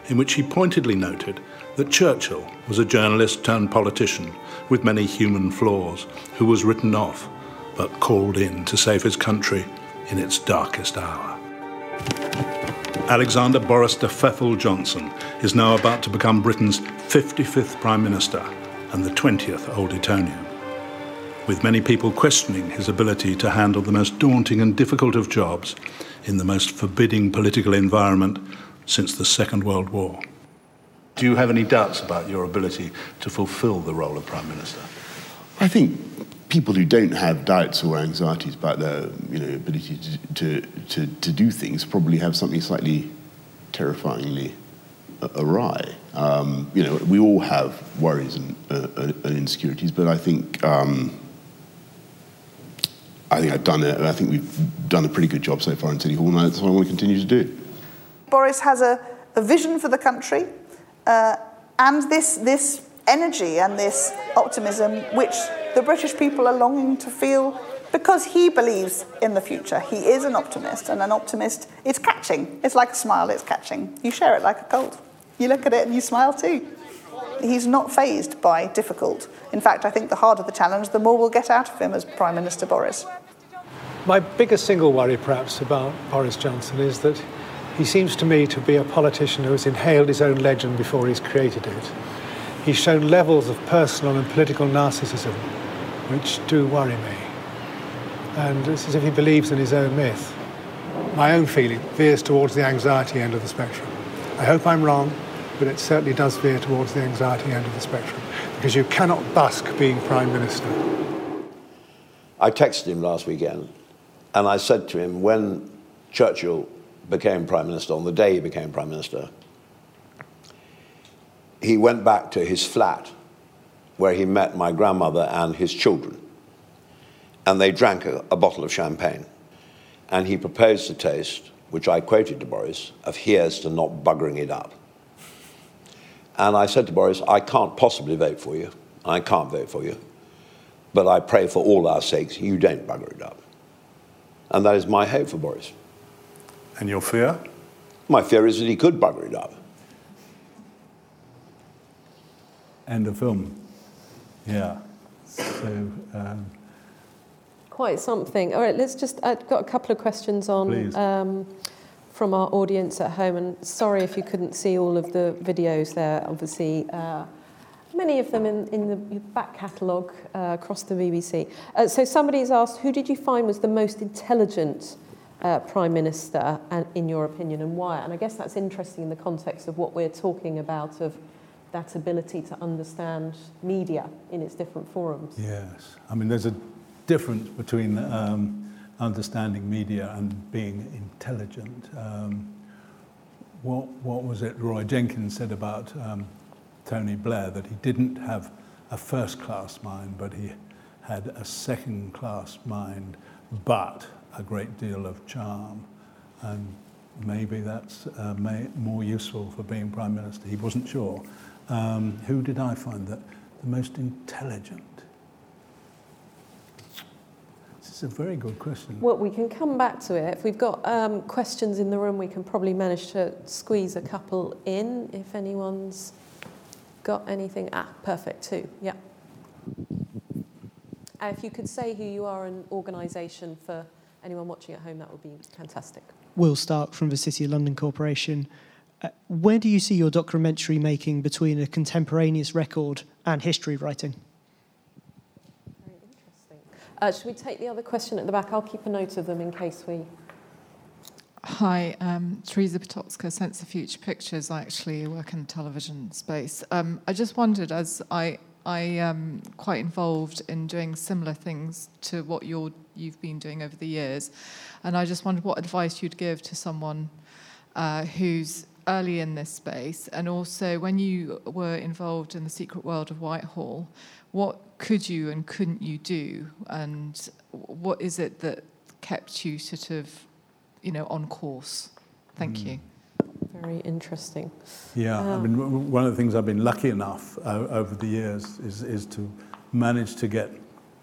in which he pointedly noted that Churchill was a journalist turned politician with many human flaws who was written off but called in to save his country in its darkest hour. Alexander Boris de Pfeffel Johnson is now about to become Britain's 55th Prime Minister and the 20th Old Etonian. With many people questioning his ability to handle the most daunting and difficult of jobs in the most forbidding political environment since the Second World War. Do you have any doubts about your ability to fulfill the role of Prime Minister? I think people who don't have doubts or anxieties about their you know, ability to, to, to, to do things probably have something slightly terrifyingly awry. Um, you know, we all have worries and, uh, and insecurities, but I think um, I think I've done it. I think we've done a pretty good job so far in City Hall, and that's what I want to continue to do. Boris has a, a vision for the country, uh, and this this energy and this optimism, which the British people are longing to feel because he believes in the future. He is an optimist, and an optimist is catching. It's like a smile, it's catching. You share it like a cold. You look at it and you smile too. He's not fazed by difficult. In fact, I think the harder the challenge, the more we'll get out of him as Prime Minister Boris. My biggest single worry, perhaps, about Boris Johnson is that he seems to me to be a politician who has inhaled his own legend before he's created it. He's shown levels of personal and political narcissism which do worry me. And it's as if he believes in his own myth. My own feeling veers towards the anxiety end of the spectrum. I hope I'm wrong, but it certainly does veer towards the anxiety end of the spectrum because you cannot busk being Prime Minister. I texted him last weekend and I said to him when Churchill became Prime Minister, on the day he became Prime Minister, he went back to his flat where he met my grandmother and his children. And they drank a, a bottle of champagne. And he proposed a toast, which I quoted to Boris, of here's to not buggering it up. And I said to Boris, I can't possibly vote for you. I can't vote for you. But I pray for all our sakes you don't bugger it up. And that is my hope for Boris. And your fear? My fear is that he could bugger it up. End of film. Yeah. So. Um, Quite something. All right, let's just. I've got a couple of questions on. Um, from our audience at home, and sorry if you couldn't see all of the videos there, obviously. Uh, many of them in, in the back catalogue uh, across the BBC. Uh, so somebody's asked, who did you find was the most intelligent uh, Prime Minister, and, in your opinion, and why? And I guess that's interesting in the context of what we're talking about of that ability to understand media in its different forums. Yes. I mean, there's a difference between um, understanding media and being intelligent. Um, what, what was it Roy Jenkins said about um, Tony Blair that he didn't have a first class mind, but he had a second class mind, but a great deal of charm. And maybe that's uh, may, more useful for being Prime Minister. He wasn't sure. Um, who did I find that the most intelligent? This is a very good question. Well, we can come back to it. If we've got um, questions in the room, we can probably manage to squeeze a couple in if anyone's got anything? Ah, perfect, too. Yeah. Uh, if you could say who you are and organisation for anyone watching at home, that would be fantastic. Will Stark from the City of London Corporation. Uh, where do you see your documentary making between a contemporaneous record and history writing? Very interesting. Uh, should we take the other question at the back? I'll keep a note of them in case we Hi, um, Teresa Potocka, Sensor Future Pictures. I actually work in the television space. Um, I just wondered, as I I am quite involved in doing similar things to what you're, you've been doing over the years, and I just wondered what advice you'd give to someone uh, who's early in this space, and also when you were involved in the secret world of Whitehall, what could you and couldn't you do, and what is it that kept you sort of you know, on course. Thank mm. you. Very interesting. Yeah, um, I mean, one of the things I've been lucky enough uh, over the years is, is to manage to get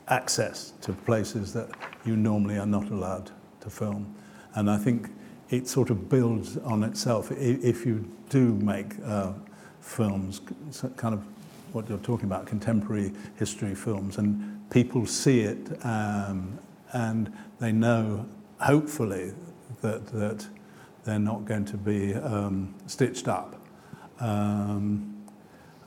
access to places that you normally are not allowed to film. And I think it sort of builds on itself. If you do make uh, films, kind of what you're talking about, contemporary history films, and people see it um, and they know, hopefully, that, that they're not going to be um, stitched up. Um,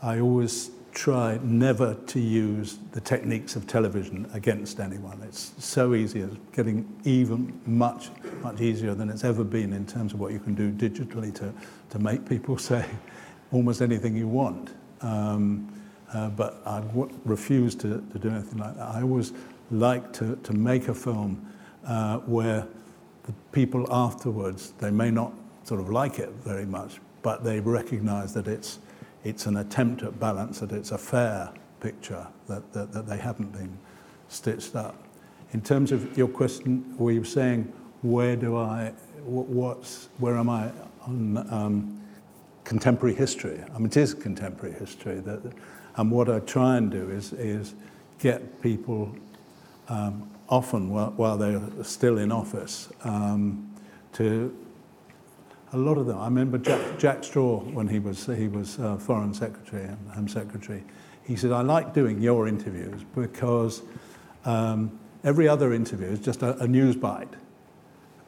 I always try never to use the techniques of television against anyone. It's so easy, it's getting even much, much easier than it's ever been in terms of what you can do digitally to, to make people say almost anything you want. Um, uh, but I w- refuse to, to do anything like that. I always like to, to make a film uh, where the people afterwards, they may not sort of like it very much, but they recognize that it's, it's an attempt at balance, that it's a fair picture, that, that, that they haven't been stitched up. In terms of your question, were you saying, where do I, what's, where am I on um, contemporary history? I mean, it is contemporary history. That, and what I try and do is, is get people um, often while, they're still in office um, to a lot of them. I remember Jack, Jack Straw when he was he was uh, foreign secretary and home secretary. He said, "I like doing your interviews because um, every other interview is just a, a news bite,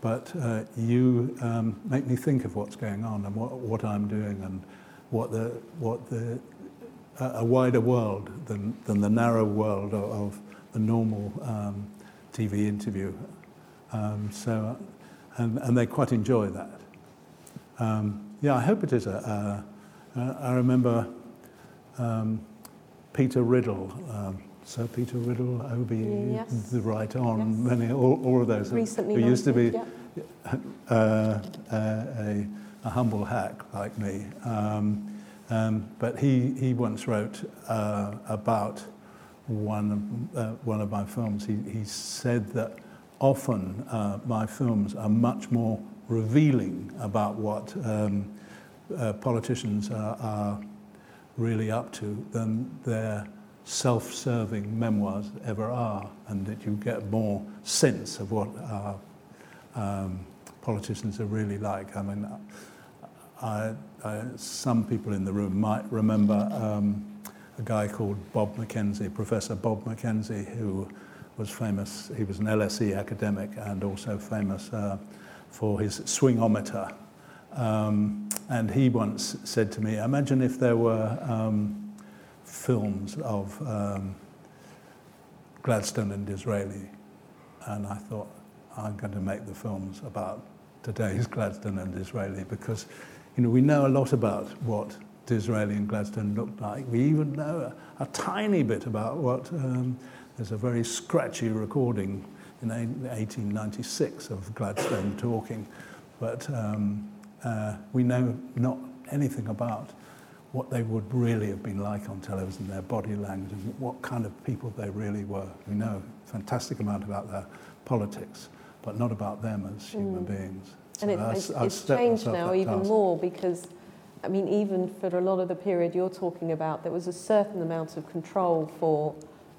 but uh, you um, make me think of what's going on and what, what I'm doing and what the what the a wider world than than the narrow world of, of the normal um, TV interview. Um, so, and, and they quite enjoy that. Um, yeah, I hope it is a. a, a I remember um, Peter Riddell, um, Sir Peter Riddell, Obi, yes. the right on, yes. many, all, all of those. Recently who used to be yeah. uh, a, a, humble hack like me. Um, um, but he, he once wrote uh, about one of, uh, one of my films, he, he said that often uh, my films are much more revealing about what um, uh, politicians are, are, really up to than their self-serving memoirs ever are, and that you get more sense of what our um, politicians are really like. I mean, I, I, some people in the room might remember um, a guy called Bob McKenzie, Professor Bob McKenzie, who was famous. He was an LSE academic and also famous uh, for his swingometer. Um, and he once said to me, Imagine if there were um, films of um, Gladstone and Disraeli. And I thought, I'm going to make the films about today's Gladstone and Disraeli because you know, we know a lot about what Disraeli and Gladstone looked like. We even know a, a tiny bit about what, um, there's a very scratchy recording in 1896 of Gladstone talking, but um, uh, we know not anything about what they would really have been like on television, their body language, and what kind of people they really were. We know a fantastic amount about their politics, but not about them as human Mm. beings. And it, I it's, I it's changed now even task. more because, I mean, even for a lot of the period you're talking about, there was a certain amount of control for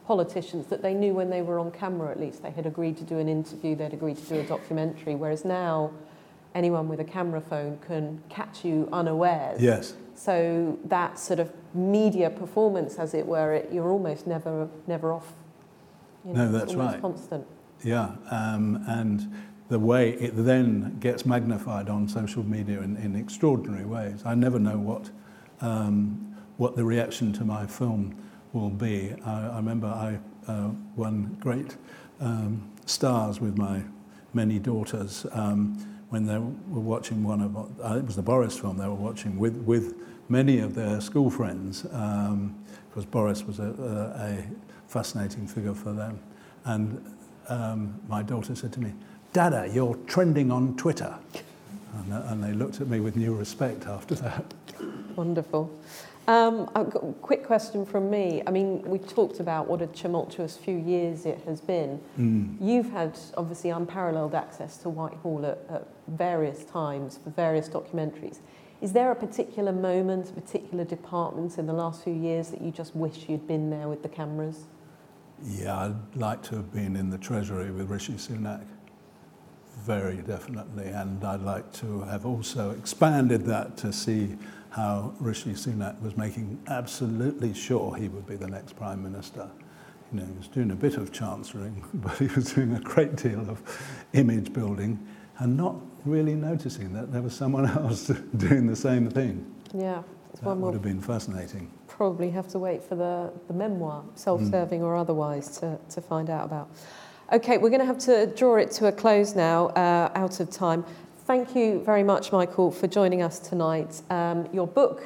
politicians that they knew when they were on camera at least. They had agreed to do an interview, they'd agreed to do a documentary, whereas now anyone with a camera phone can catch you unawares. Yes. So that sort of media performance, as it were, it, you're almost never, never off. You No, it's that's right. Constant. Yeah, um, and the way it then gets magnified on social media in, in extraordinary ways. I never know what, um, what the reaction to my film will be. I, I remember I uh, won great um, stars with my many daughters um, when they were watching one of, uh, it was the Boris film they were watching with, with many of their school friends, um, because Boris was a, a, a fascinating figure for them. And um, my daughter said to me, Dada, you're trending on Twitter. And, uh, and they looked at me with new respect after that. Wonderful. Um, I've got a quick question from me. I mean, we've talked about what a tumultuous few years it has been. Mm. You've had obviously unparalleled access to Whitehall at, at various times for various documentaries. Is there a particular moment, a particular department in the last few years that you just wish you'd been there with the cameras? Yeah, I'd like to have been in the Treasury with Rishi Sunak. Very definitely. And I'd like to have also expanded that to see how Rishi Sunak was making absolutely sure he would be the next Prime Minister. You know, he was doing a bit of chancelling, but he was doing a great deal of image building and not really noticing that there was someone else doing the same thing. Yeah, That one would have been fascinating. probably have to wait for the, the memoir, self-serving hmm. or otherwise, to, to find out about. Okay, we're going to have to draw it to a close now, uh, out of time. Thank you very much, Michael, for joining us tonight. Um, your book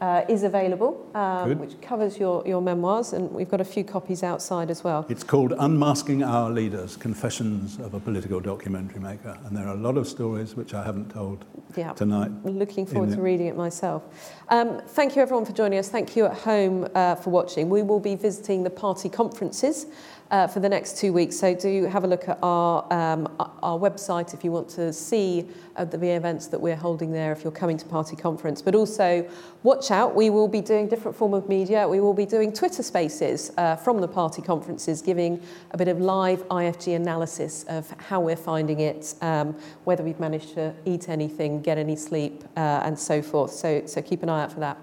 uh, is available, um, which covers your, your memoirs, and we've got a few copies outside as well. It's called Unmasking Our Leaders Confessions of a Political Documentary Maker. And there are a lot of stories which I haven't told Yeah. tonight. Looking forward to reading it myself. Um, thank you everyone for joining us. Thank you at home uh, for watching. We will be visiting the party conferences uh, for the next two weeks, so do have a look at our, um, our website if you want to see uh, the events that we're holding there if you're coming to party conference. But also watch out, we will be doing different form of media. We will be doing Twitter spaces uh, from the party conferences, giving a bit of live IFG analysis of how we're finding it, um, whether we've managed to eat anything, get any sleep, uh, and so forth. So, so keep an eye out for that.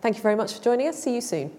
Thank you very much for joining us. See you soon.